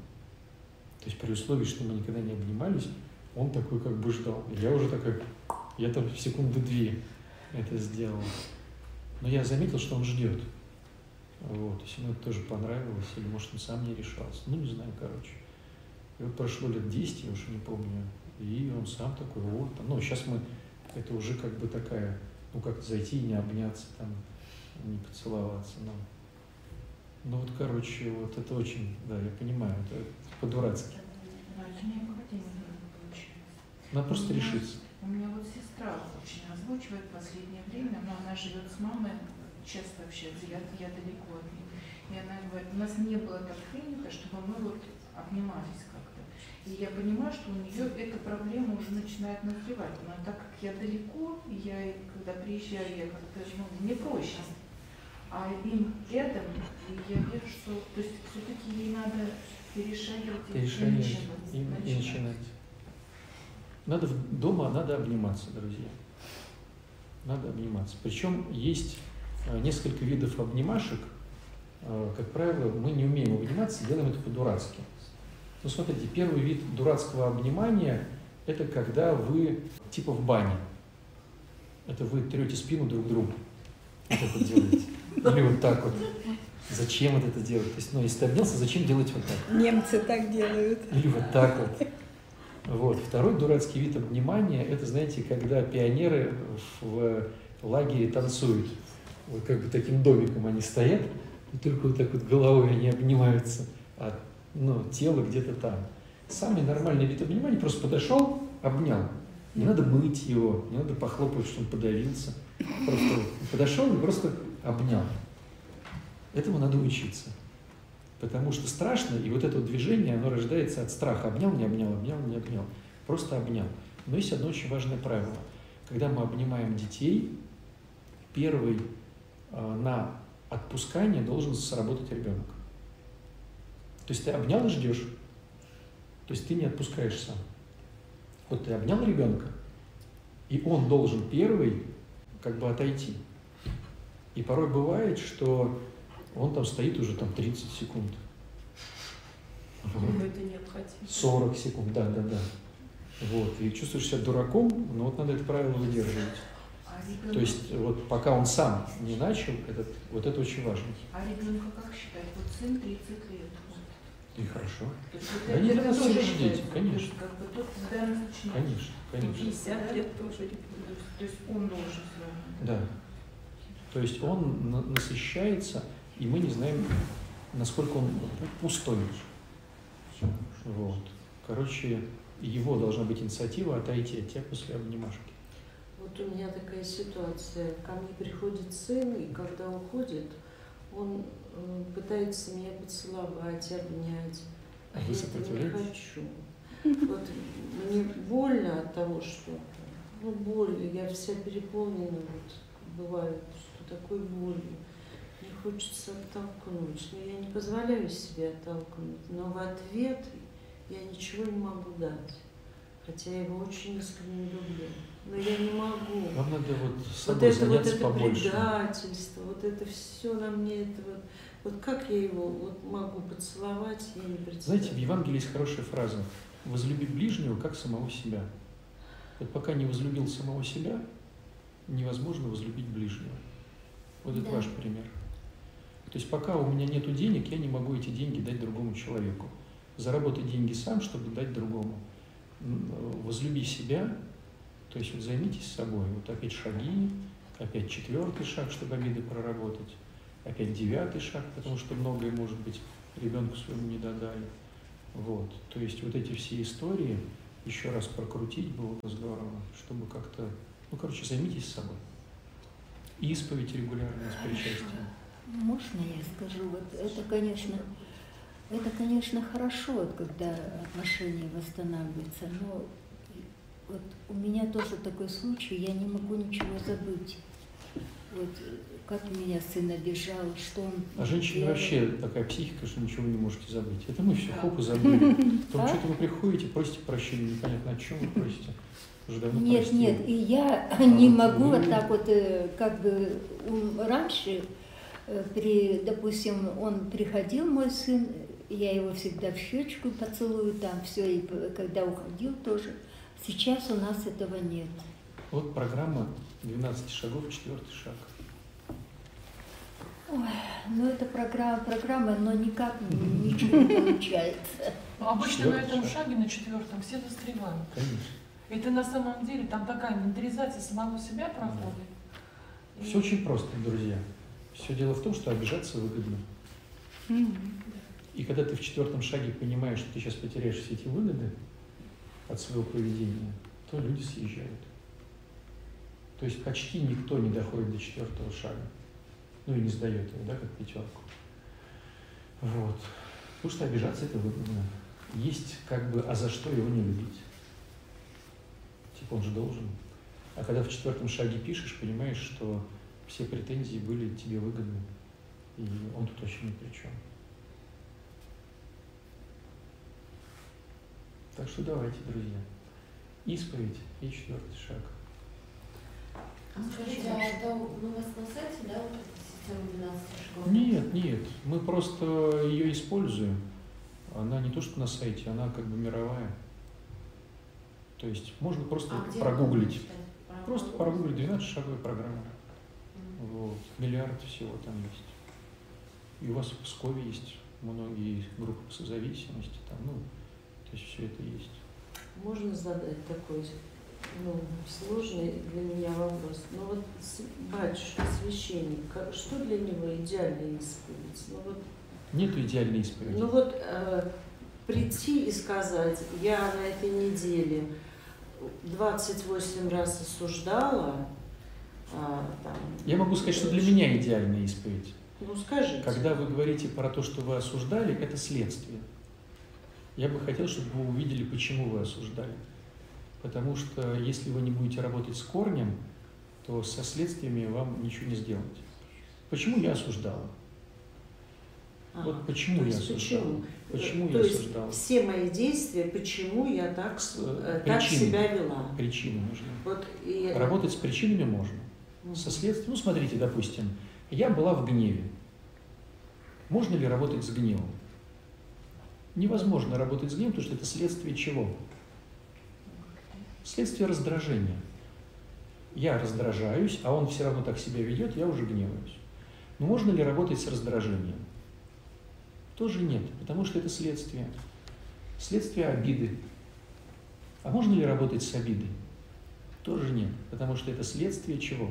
То есть при условии, что мы никогда не обнимались, он такой как бы ждал. И я уже такой, я там секунды две это сделал. Но я заметил, что он ждет. Вот, есть ему это тоже понравилось, или может он сам не решался. Ну, не знаю, короче. И вот прошло лет 10, я уже не помню. И он сам такой, вот, ну, сейчас мы, это уже как бы такая, ну, как зайти не обняться, там, не поцеловаться, ну. Ну, вот, короче, вот это очень, да, я понимаю, это по-дурацки. Но это необходимо. Надо просто меня- решиться. У меня вот сестра очень озвучивает в последнее время, но она живет с мамой, часто общается, я, я далеко от них. И она говорит, у нас не было так принято, чтобы мы вот обнимались как-то. И я понимаю, что у нее эта проблема уже начинает назревать. Но так как я далеко, я, когда приезжаю, я как-то, ну, мне проще. А им рядом, и я вижу, что то есть все-таки ей надо перешагивать, Перешагивать и, и начинать. Надо дома надо обниматься, друзья. Надо обниматься. Причем есть э, несколько видов обнимашек. Э, Как правило, мы не умеем обниматься, делаем это по-дурацки. Ну, смотрите, первый вид дурацкого обнимания – это когда вы типа в бане. Это вы трете спину друг другу. Вот это делаете. Или вот так вот. Зачем вот это делать? То есть, ну, если ты обнялся, зачем делать вот так? Немцы так делают. Или вот так вот. Вот. Второй дурацкий вид обнимания – это, знаете, когда пионеры в лагере танцуют. Вот как бы таким домиком они стоят, и только вот так вот головой они обнимаются, а ну, тело где-то там. Самый нормальный вид обнимания – просто подошел, обнял. Не надо мыть его, не надо похлопать, чтобы он подавился. Просто подошел и просто обнял. Этому надо учиться. Потому что страшно, и вот это вот движение, оно рождается от страха. Обнял, не обнял, обнял, не обнял. Просто обнял. Но есть одно очень важное правило. Когда мы обнимаем детей, первый э, на отпускание должен сработать ребенок. То есть ты обнял и ждешь. То есть ты не отпускаешь сам. Вот ты обнял ребенка, и он должен первый как бы отойти. И порой бывает, что он там стоит уже там 30 секунд. Вот. Это необходимо. 40 секунд, да, да, да. Вот. И чувствуешь себя дураком, но вот надо это правило выдерживать. А ребенок, То есть вот пока он сам не начал, этот, вот это очень важно. а ребенка как считать? Вот сын 30 лет. И хорошо. Да это не это надо тоже считается. конечно. Как бы тот когда начинает. Конечно, конечно. 50 лет тоже То есть, он должен с вами. Да. То есть он на- насыщается, и мы не знаем, насколько он пу- пустой. Вот. Короче, его должна быть инициатива отойти от тебя после обнимашки. Вот у меня такая ситуация. Ко мне приходит сын, и когда уходит, он пытается меня поцеловать, обнять. А я этого не хочу. Вот мне больно от того, что ну, боль, я вся переполнена, вот бывает, что такой болью. Мне хочется оттолкнуть, но я не позволяю себе оттолкнуть. Но в ответ я ничего не могу дать. Хотя я его очень искренне люблю. Но я не могу. Вам надо вот Вот собой это, вот это побольше. предательство, вот это все на мне, это вот, вот как я его вот могу поцеловать, я не представляю. Знаете, в Евангелии есть хорошая фраза «возлюби ближнего, как самого себя». Вот пока не возлюбил самого себя, невозможно возлюбить ближнего. Вот это Да. ваш пример. То есть пока у меня нет денег, я не могу эти деньги дать другому человеку. Заработать деньги сам, чтобы дать другому. Возлюби себя, то есть вот займитесь собой. Вот опять шаги, опять четвертый шаг, чтобы обиды проработать, опять девятый шаг, потому что многое, может быть, ребенку своему не додали. Вот. То есть вот эти все истории еще раз прокрутить было бы здорово, чтобы как-то, ну, короче, займитесь собой. Исповедь регулярно с причастием. Можно я скажу? Вот это, конечно, это, конечно, хорошо, вот когда отношения восстанавливаются, но вот у меня тоже такой случай, я не могу ничего забыть. Вот как меня сын обижал, что он А женщина делал. вообще такая психика, что ничего не можете забыть. Это мы все хоп и забыли. Потом А? что-то вы приходите, просите прощения, непонятно о чем вы просите. Уже давно Нет, простили. нет, и я А не могу вы- вот так вот, э, как бы раньше, э, при, допустим, он приходил, мой сын, я его всегда в щечку поцелую, там все, и когда уходил тоже. Сейчас у нас этого нет. Вот программа 12 шагов, четвертый шаг. Ну, это программа, программа, но никак ничего не получается. Ну, Обычно на этом шаг. шаге, на четвертом, все застревают. Конечно. Это на самом деле там такая ментализация самого себя проходит. И- Все очень просто, друзья. Все дело в том, что обижаться выгодно. И когда ты в четвертом шаге понимаешь, что ты сейчас потеряешь все эти выгоды от своего поведения, то люди съезжают. То есть почти никто не доходит до четвертого шага. Ну и не сдает его, да, как пятерку. Вот. Потому что обижаться это выгодно. есть как бы, а за что его не любить? Типа он же должен. А когда в четвертом шаге пишешь, понимаешь, что все претензии были тебе выгодны, и он тут вообще ни при чем. Так что давайте, друзья. Исповедь и четвертый шаг. А скажите, а это у вас на сайте, да, вот эта система 12 шагов? Нет, нет, мы просто ее используем. Она не то, что на сайте, она как бы мировая. То есть можно просто А прогуглить. Про- Просто прогуглить 12 шаговая программа. Мгм. Вот. Миллиард всего там есть. И у вас в Пскове есть многие группы по созависимости, там, ну, то есть все это есть. Можно задать такой ну, сложный для меня вопрос. Ну вот батюшка, священник, что для него идеальная исповедь? Ну вот, Нету идеальной исповеди. ну вот э, прийти и сказать, я на этой неделе 28 раз осуждала, а, там, Я могу сказать, что для меня идеальная исповедь. Ну скажите. Когда вы говорите про то, что вы осуждали, это следствие. Я бы хотел, чтобы вы увидели, почему вы осуждали. Потому что если вы не будете работать с корнем, то со следствиями вам ничего не сделать. Почему я осуждала? Ага. Вот почему То я осуждала? почему? Почему То я есть осуждала? все мои действия, почему я так, э, так причины. себя вела. Причины нужны. Вот и Работать с причинами можно. Мгм. Со следствием, ну смотрите, допустим, я была в гневе. Можно ли работать с гневом? Невозможно работать с гневом, потому что это следствие чего? Следствие раздражения. Я раздражаюсь, а он все равно так себя ведет, я уже гневаюсь. Но можно ли работать с раздражением? Тоже нет, потому что это следствие. Следствие обиды. А можно ли работать с обидой? Тоже нет, потому что это следствие чего?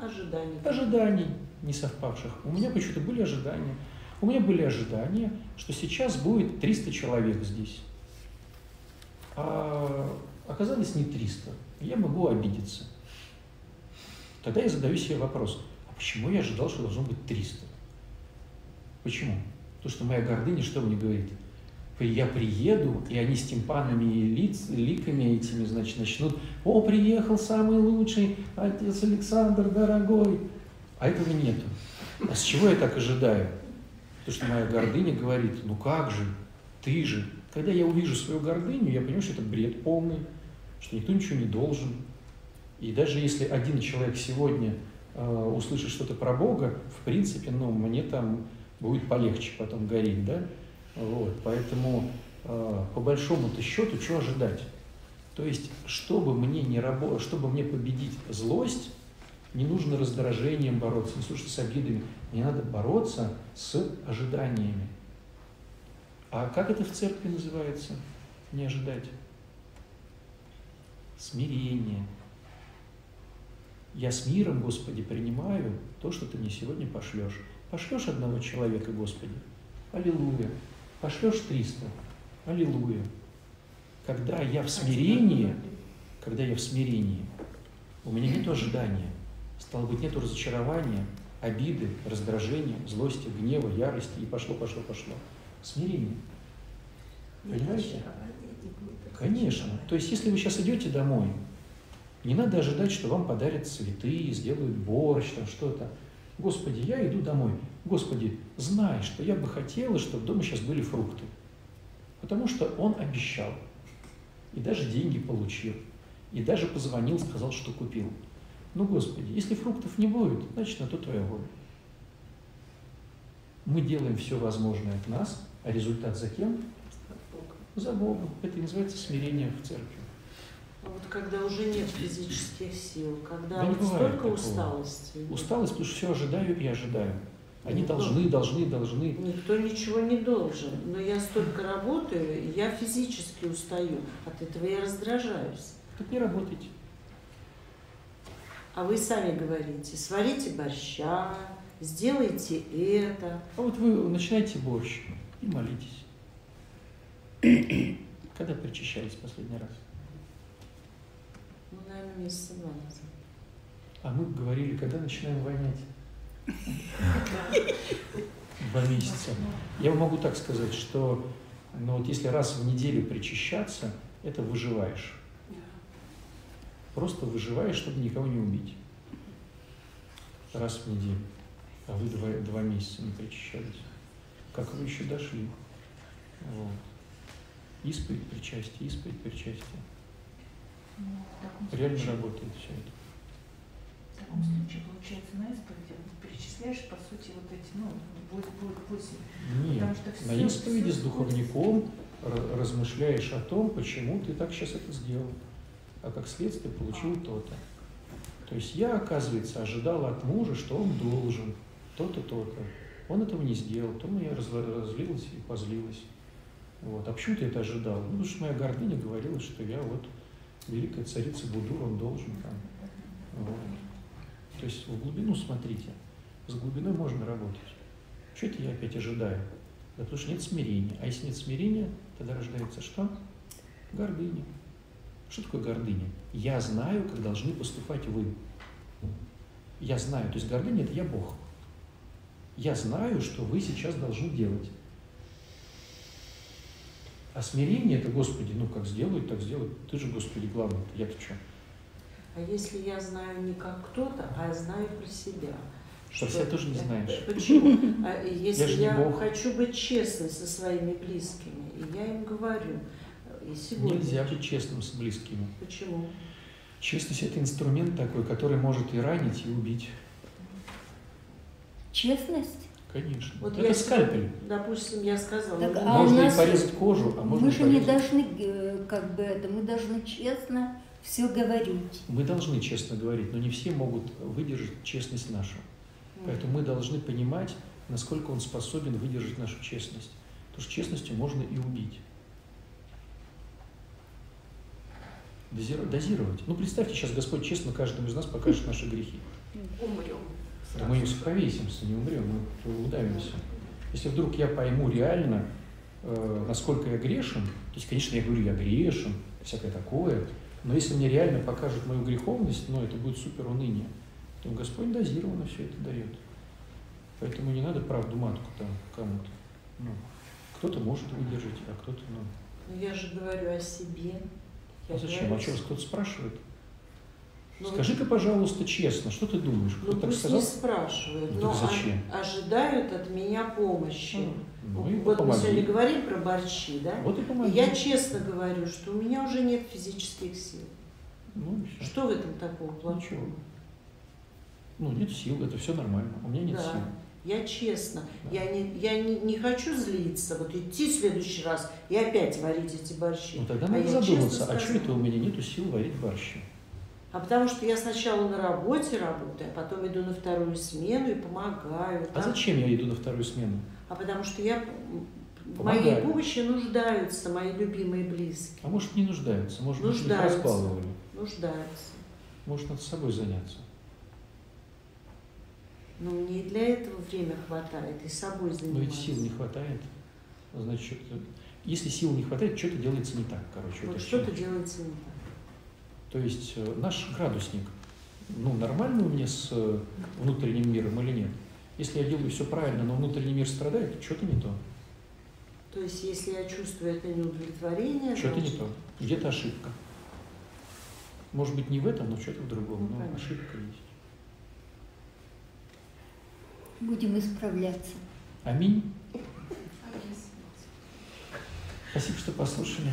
ожидания. ожиданий не совпавших. У меня почему-то были ожидания. У меня были ожидания, что сейчас будет 300 человек здесь. А оказалось не 300. Я могу обидеться. Тогда я задаю себе вопрос, а почему я ожидал, что должно быть 300? Почему? Потому что моя гордыня что мне говорит? Я приеду, и они с тимпанами и лиц, ликами этими, значит, начнут, о, приехал самый лучший, отец Александр, дорогой. А этого нету. А с чего я так ожидаю? Потому что моя гордыня говорит, ну как же, ты же. Когда я увижу свою гордыню, я понимаю, что это бред полный, что никто ничего не должен. И даже если один человек сегодня э, услышит что-то про Бога, в принципе, ну, мне там будет полегче потом гореть, да? Вот, поэтому э, по большому-то счету, что ожидать? То есть, чтобы мне не рабо... чтобы мне победить злость, не нужно раздражением бороться, не слушать с обидами. Мне надо бороться с ожиданиями. А как это в церкви называется? Не ожидать. Смирение. Я с миром, Господи, принимаю то, что Ты мне сегодня пошлешь. Пошлешь одного человека, Господи. Аллилуйя. Пошлешь 300. Аллилуйя. Когда я в смирении, когда я в смирении, у меня нет ожидания, стало быть, нет разочарования, обиды, раздражения, злости, гнева, ярости, и пошло, пошло, пошло. Смирение. Понимаете? Конечно. То есть, если вы сейчас идете домой, не надо ожидать, что вам подарят цветы, сделают борщ, там что-то. Господи, я иду домой. Господи, знай, что я бы хотела, чтобы дома сейчас были фрукты. Потому что он обещал. И даже деньги получил. И даже позвонил, сказал, что купил. Ну, Господи, если фруктов не будет, значит, на то твоя воля. Мы делаем все возможное от нас, а результат за кем? За Богом. Это называется смирение в церкви. Вот когда уже нет физических сил, когда Да вот столько такого. усталости. Усталость, потому что все ожидаю и ожидаю. Они Ну, должны, должны, должны. Никто ничего не должен. Но я столько работаю, я физически устаю. От этого я раздражаюсь. Так не работайте. А вы сами говорите, сварите борща, сделайте это. А вот вы начинаете борщ и молитесь. Когда причащались последний раз? Ну, наверное, месяца два назад. А мы говорили, когда начинаем вонять? Два месяца. Я могу так сказать, что Но вот если раз в неделю причащаться, это выживаешь. Просто выживаешь, чтобы никого не убить. Раз в неделю. А вы два, два месяца не причащались. Как вы еще дошли? Вот. Исповедь причастие, исповедь причастие. Ну, Реально случае- работает все это. В таком случае, получается, на исповеди перечисляешь, по сути, вот эти, ну, будет, будет 8. Нет, Потому что на всё- исповеди всё с духовником ра- размышляешь о том, почему ты так сейчас это сделал, а как следствие получил то-то. То есть я, оказывается, ожидала от мужа, что он должен то-то, то-то. Он этого не сделал, то я разлилась и позлилась. Вот. А почему ты это ожидал? Ну, потому что моя гордыня говорила, что я вот великая царица Будур, он должен там. Вот. То есть в глубину смотрите. С глубиной можно работать. Что это я опять ожидаю? Да потому что нет смирения. А если нет смирения, тогда рождается что? Гордыня. Что такое гордыня? Я знаю, как должны поступать вы. Я знаю. То есть гордыня – это я Бог. Я знаю, что вы сейчас должны делать. А смирение – это, Господи, ну как сделают, так сделают. Ты же, Господи, главный. Я-то что? А если я знаю не как кто-то, а знаю про себя? Про себя тоже не знаешь. Почему? А если Я же не я, Бог. хочу быть честной со своими близкими, и я им говорю, и сегодня... Нельзя быть честным с близкими. Почему? Честность – это инструмент такой, который может и ранить, и убить. Честность? Конечно. Вот это я скальпель. Допустим, я сказала, Так, ну, а у можно нас- и порезать кожу, а можно Мы же не порезать. должны, э, как бы это, мы должны честно все говорить. Мы должны честно говорить, но не все могут выдержать честность нашу. Поэтому мы должны понимать, насколько он способен выдержать нашу честность. Потому что честностью можно и убить. Дозир- Дозировать. Ну, представьте, сейчас Господь честно каждому из нас покажет наши грехи. Умрем. Да мы им повесимся, не умрем, мы удавимся. Если вдруг я пойму реально, э, насколько я грешен, то есть, конечно, я говорю, я грешен, всякое такое, но если мне реально покажут мою греховность, ну, это будет супер уныние, то Господь дозированно все это дает. Поэтому не надо правду матку там кому-то. Ну, кто-то может выдержать, а кто-то, ну. Ну, я же говорю о себе. Я А зачем? А говорю- что вас кто-то спрашивает? Ну, Скажи-ка, пожалуйста, честно, что ты думаешь? Ну, Кто так пусть сказал? не спрашивают, Ну, но зачем? ожидают от меня помощи. Ну, и вот мы помоги. сегодня говорим про борщи, да? Вот и И помоги. я честно говорю, что у меня уже нет физических сил. Ну, и всё. Что в этом такого плохого? Ну, нет сил, это все нормально. У меня нет Да. сил. Я честно, Да. я, не, я не, не хочу злиться, вот идти в следующий раз и опять варить эти борщи. Ну тогда А надо честно задуматься, а что это у меня нету сил варить борщи? А потому что я сначала на работе работаю, а потом иду на вторую смену и помогаю. А там. зачем я иду на вторую смену? А потому что я Помогаю. моей помощи нуждаются мои любимые близкие. А может не нуждаются, может быть, их Нуждаются. Нуждаются. Может, надо собой заняться. Но мне и для этого время хватает, и собой Но заниматься. ведь сил не хватает. Значит, что-то- если сил не хватает, что-то делается не так, короче. Вот что-то делается не так. То есть э, наш градусник, ну, нормально у меня с э, внутренним миром или нет? Если я делаю все правильно, но внутренний мир страдает, что-то не то. То есть, если я чувствую это неудовлетворение, Что-то не значит, то. Где-то ошибка. Может быть, не в этом, но что-то в другом. Ну, но понятно. ошибка есть. Будем исправляться. Аминь. Спасибо, что послушали.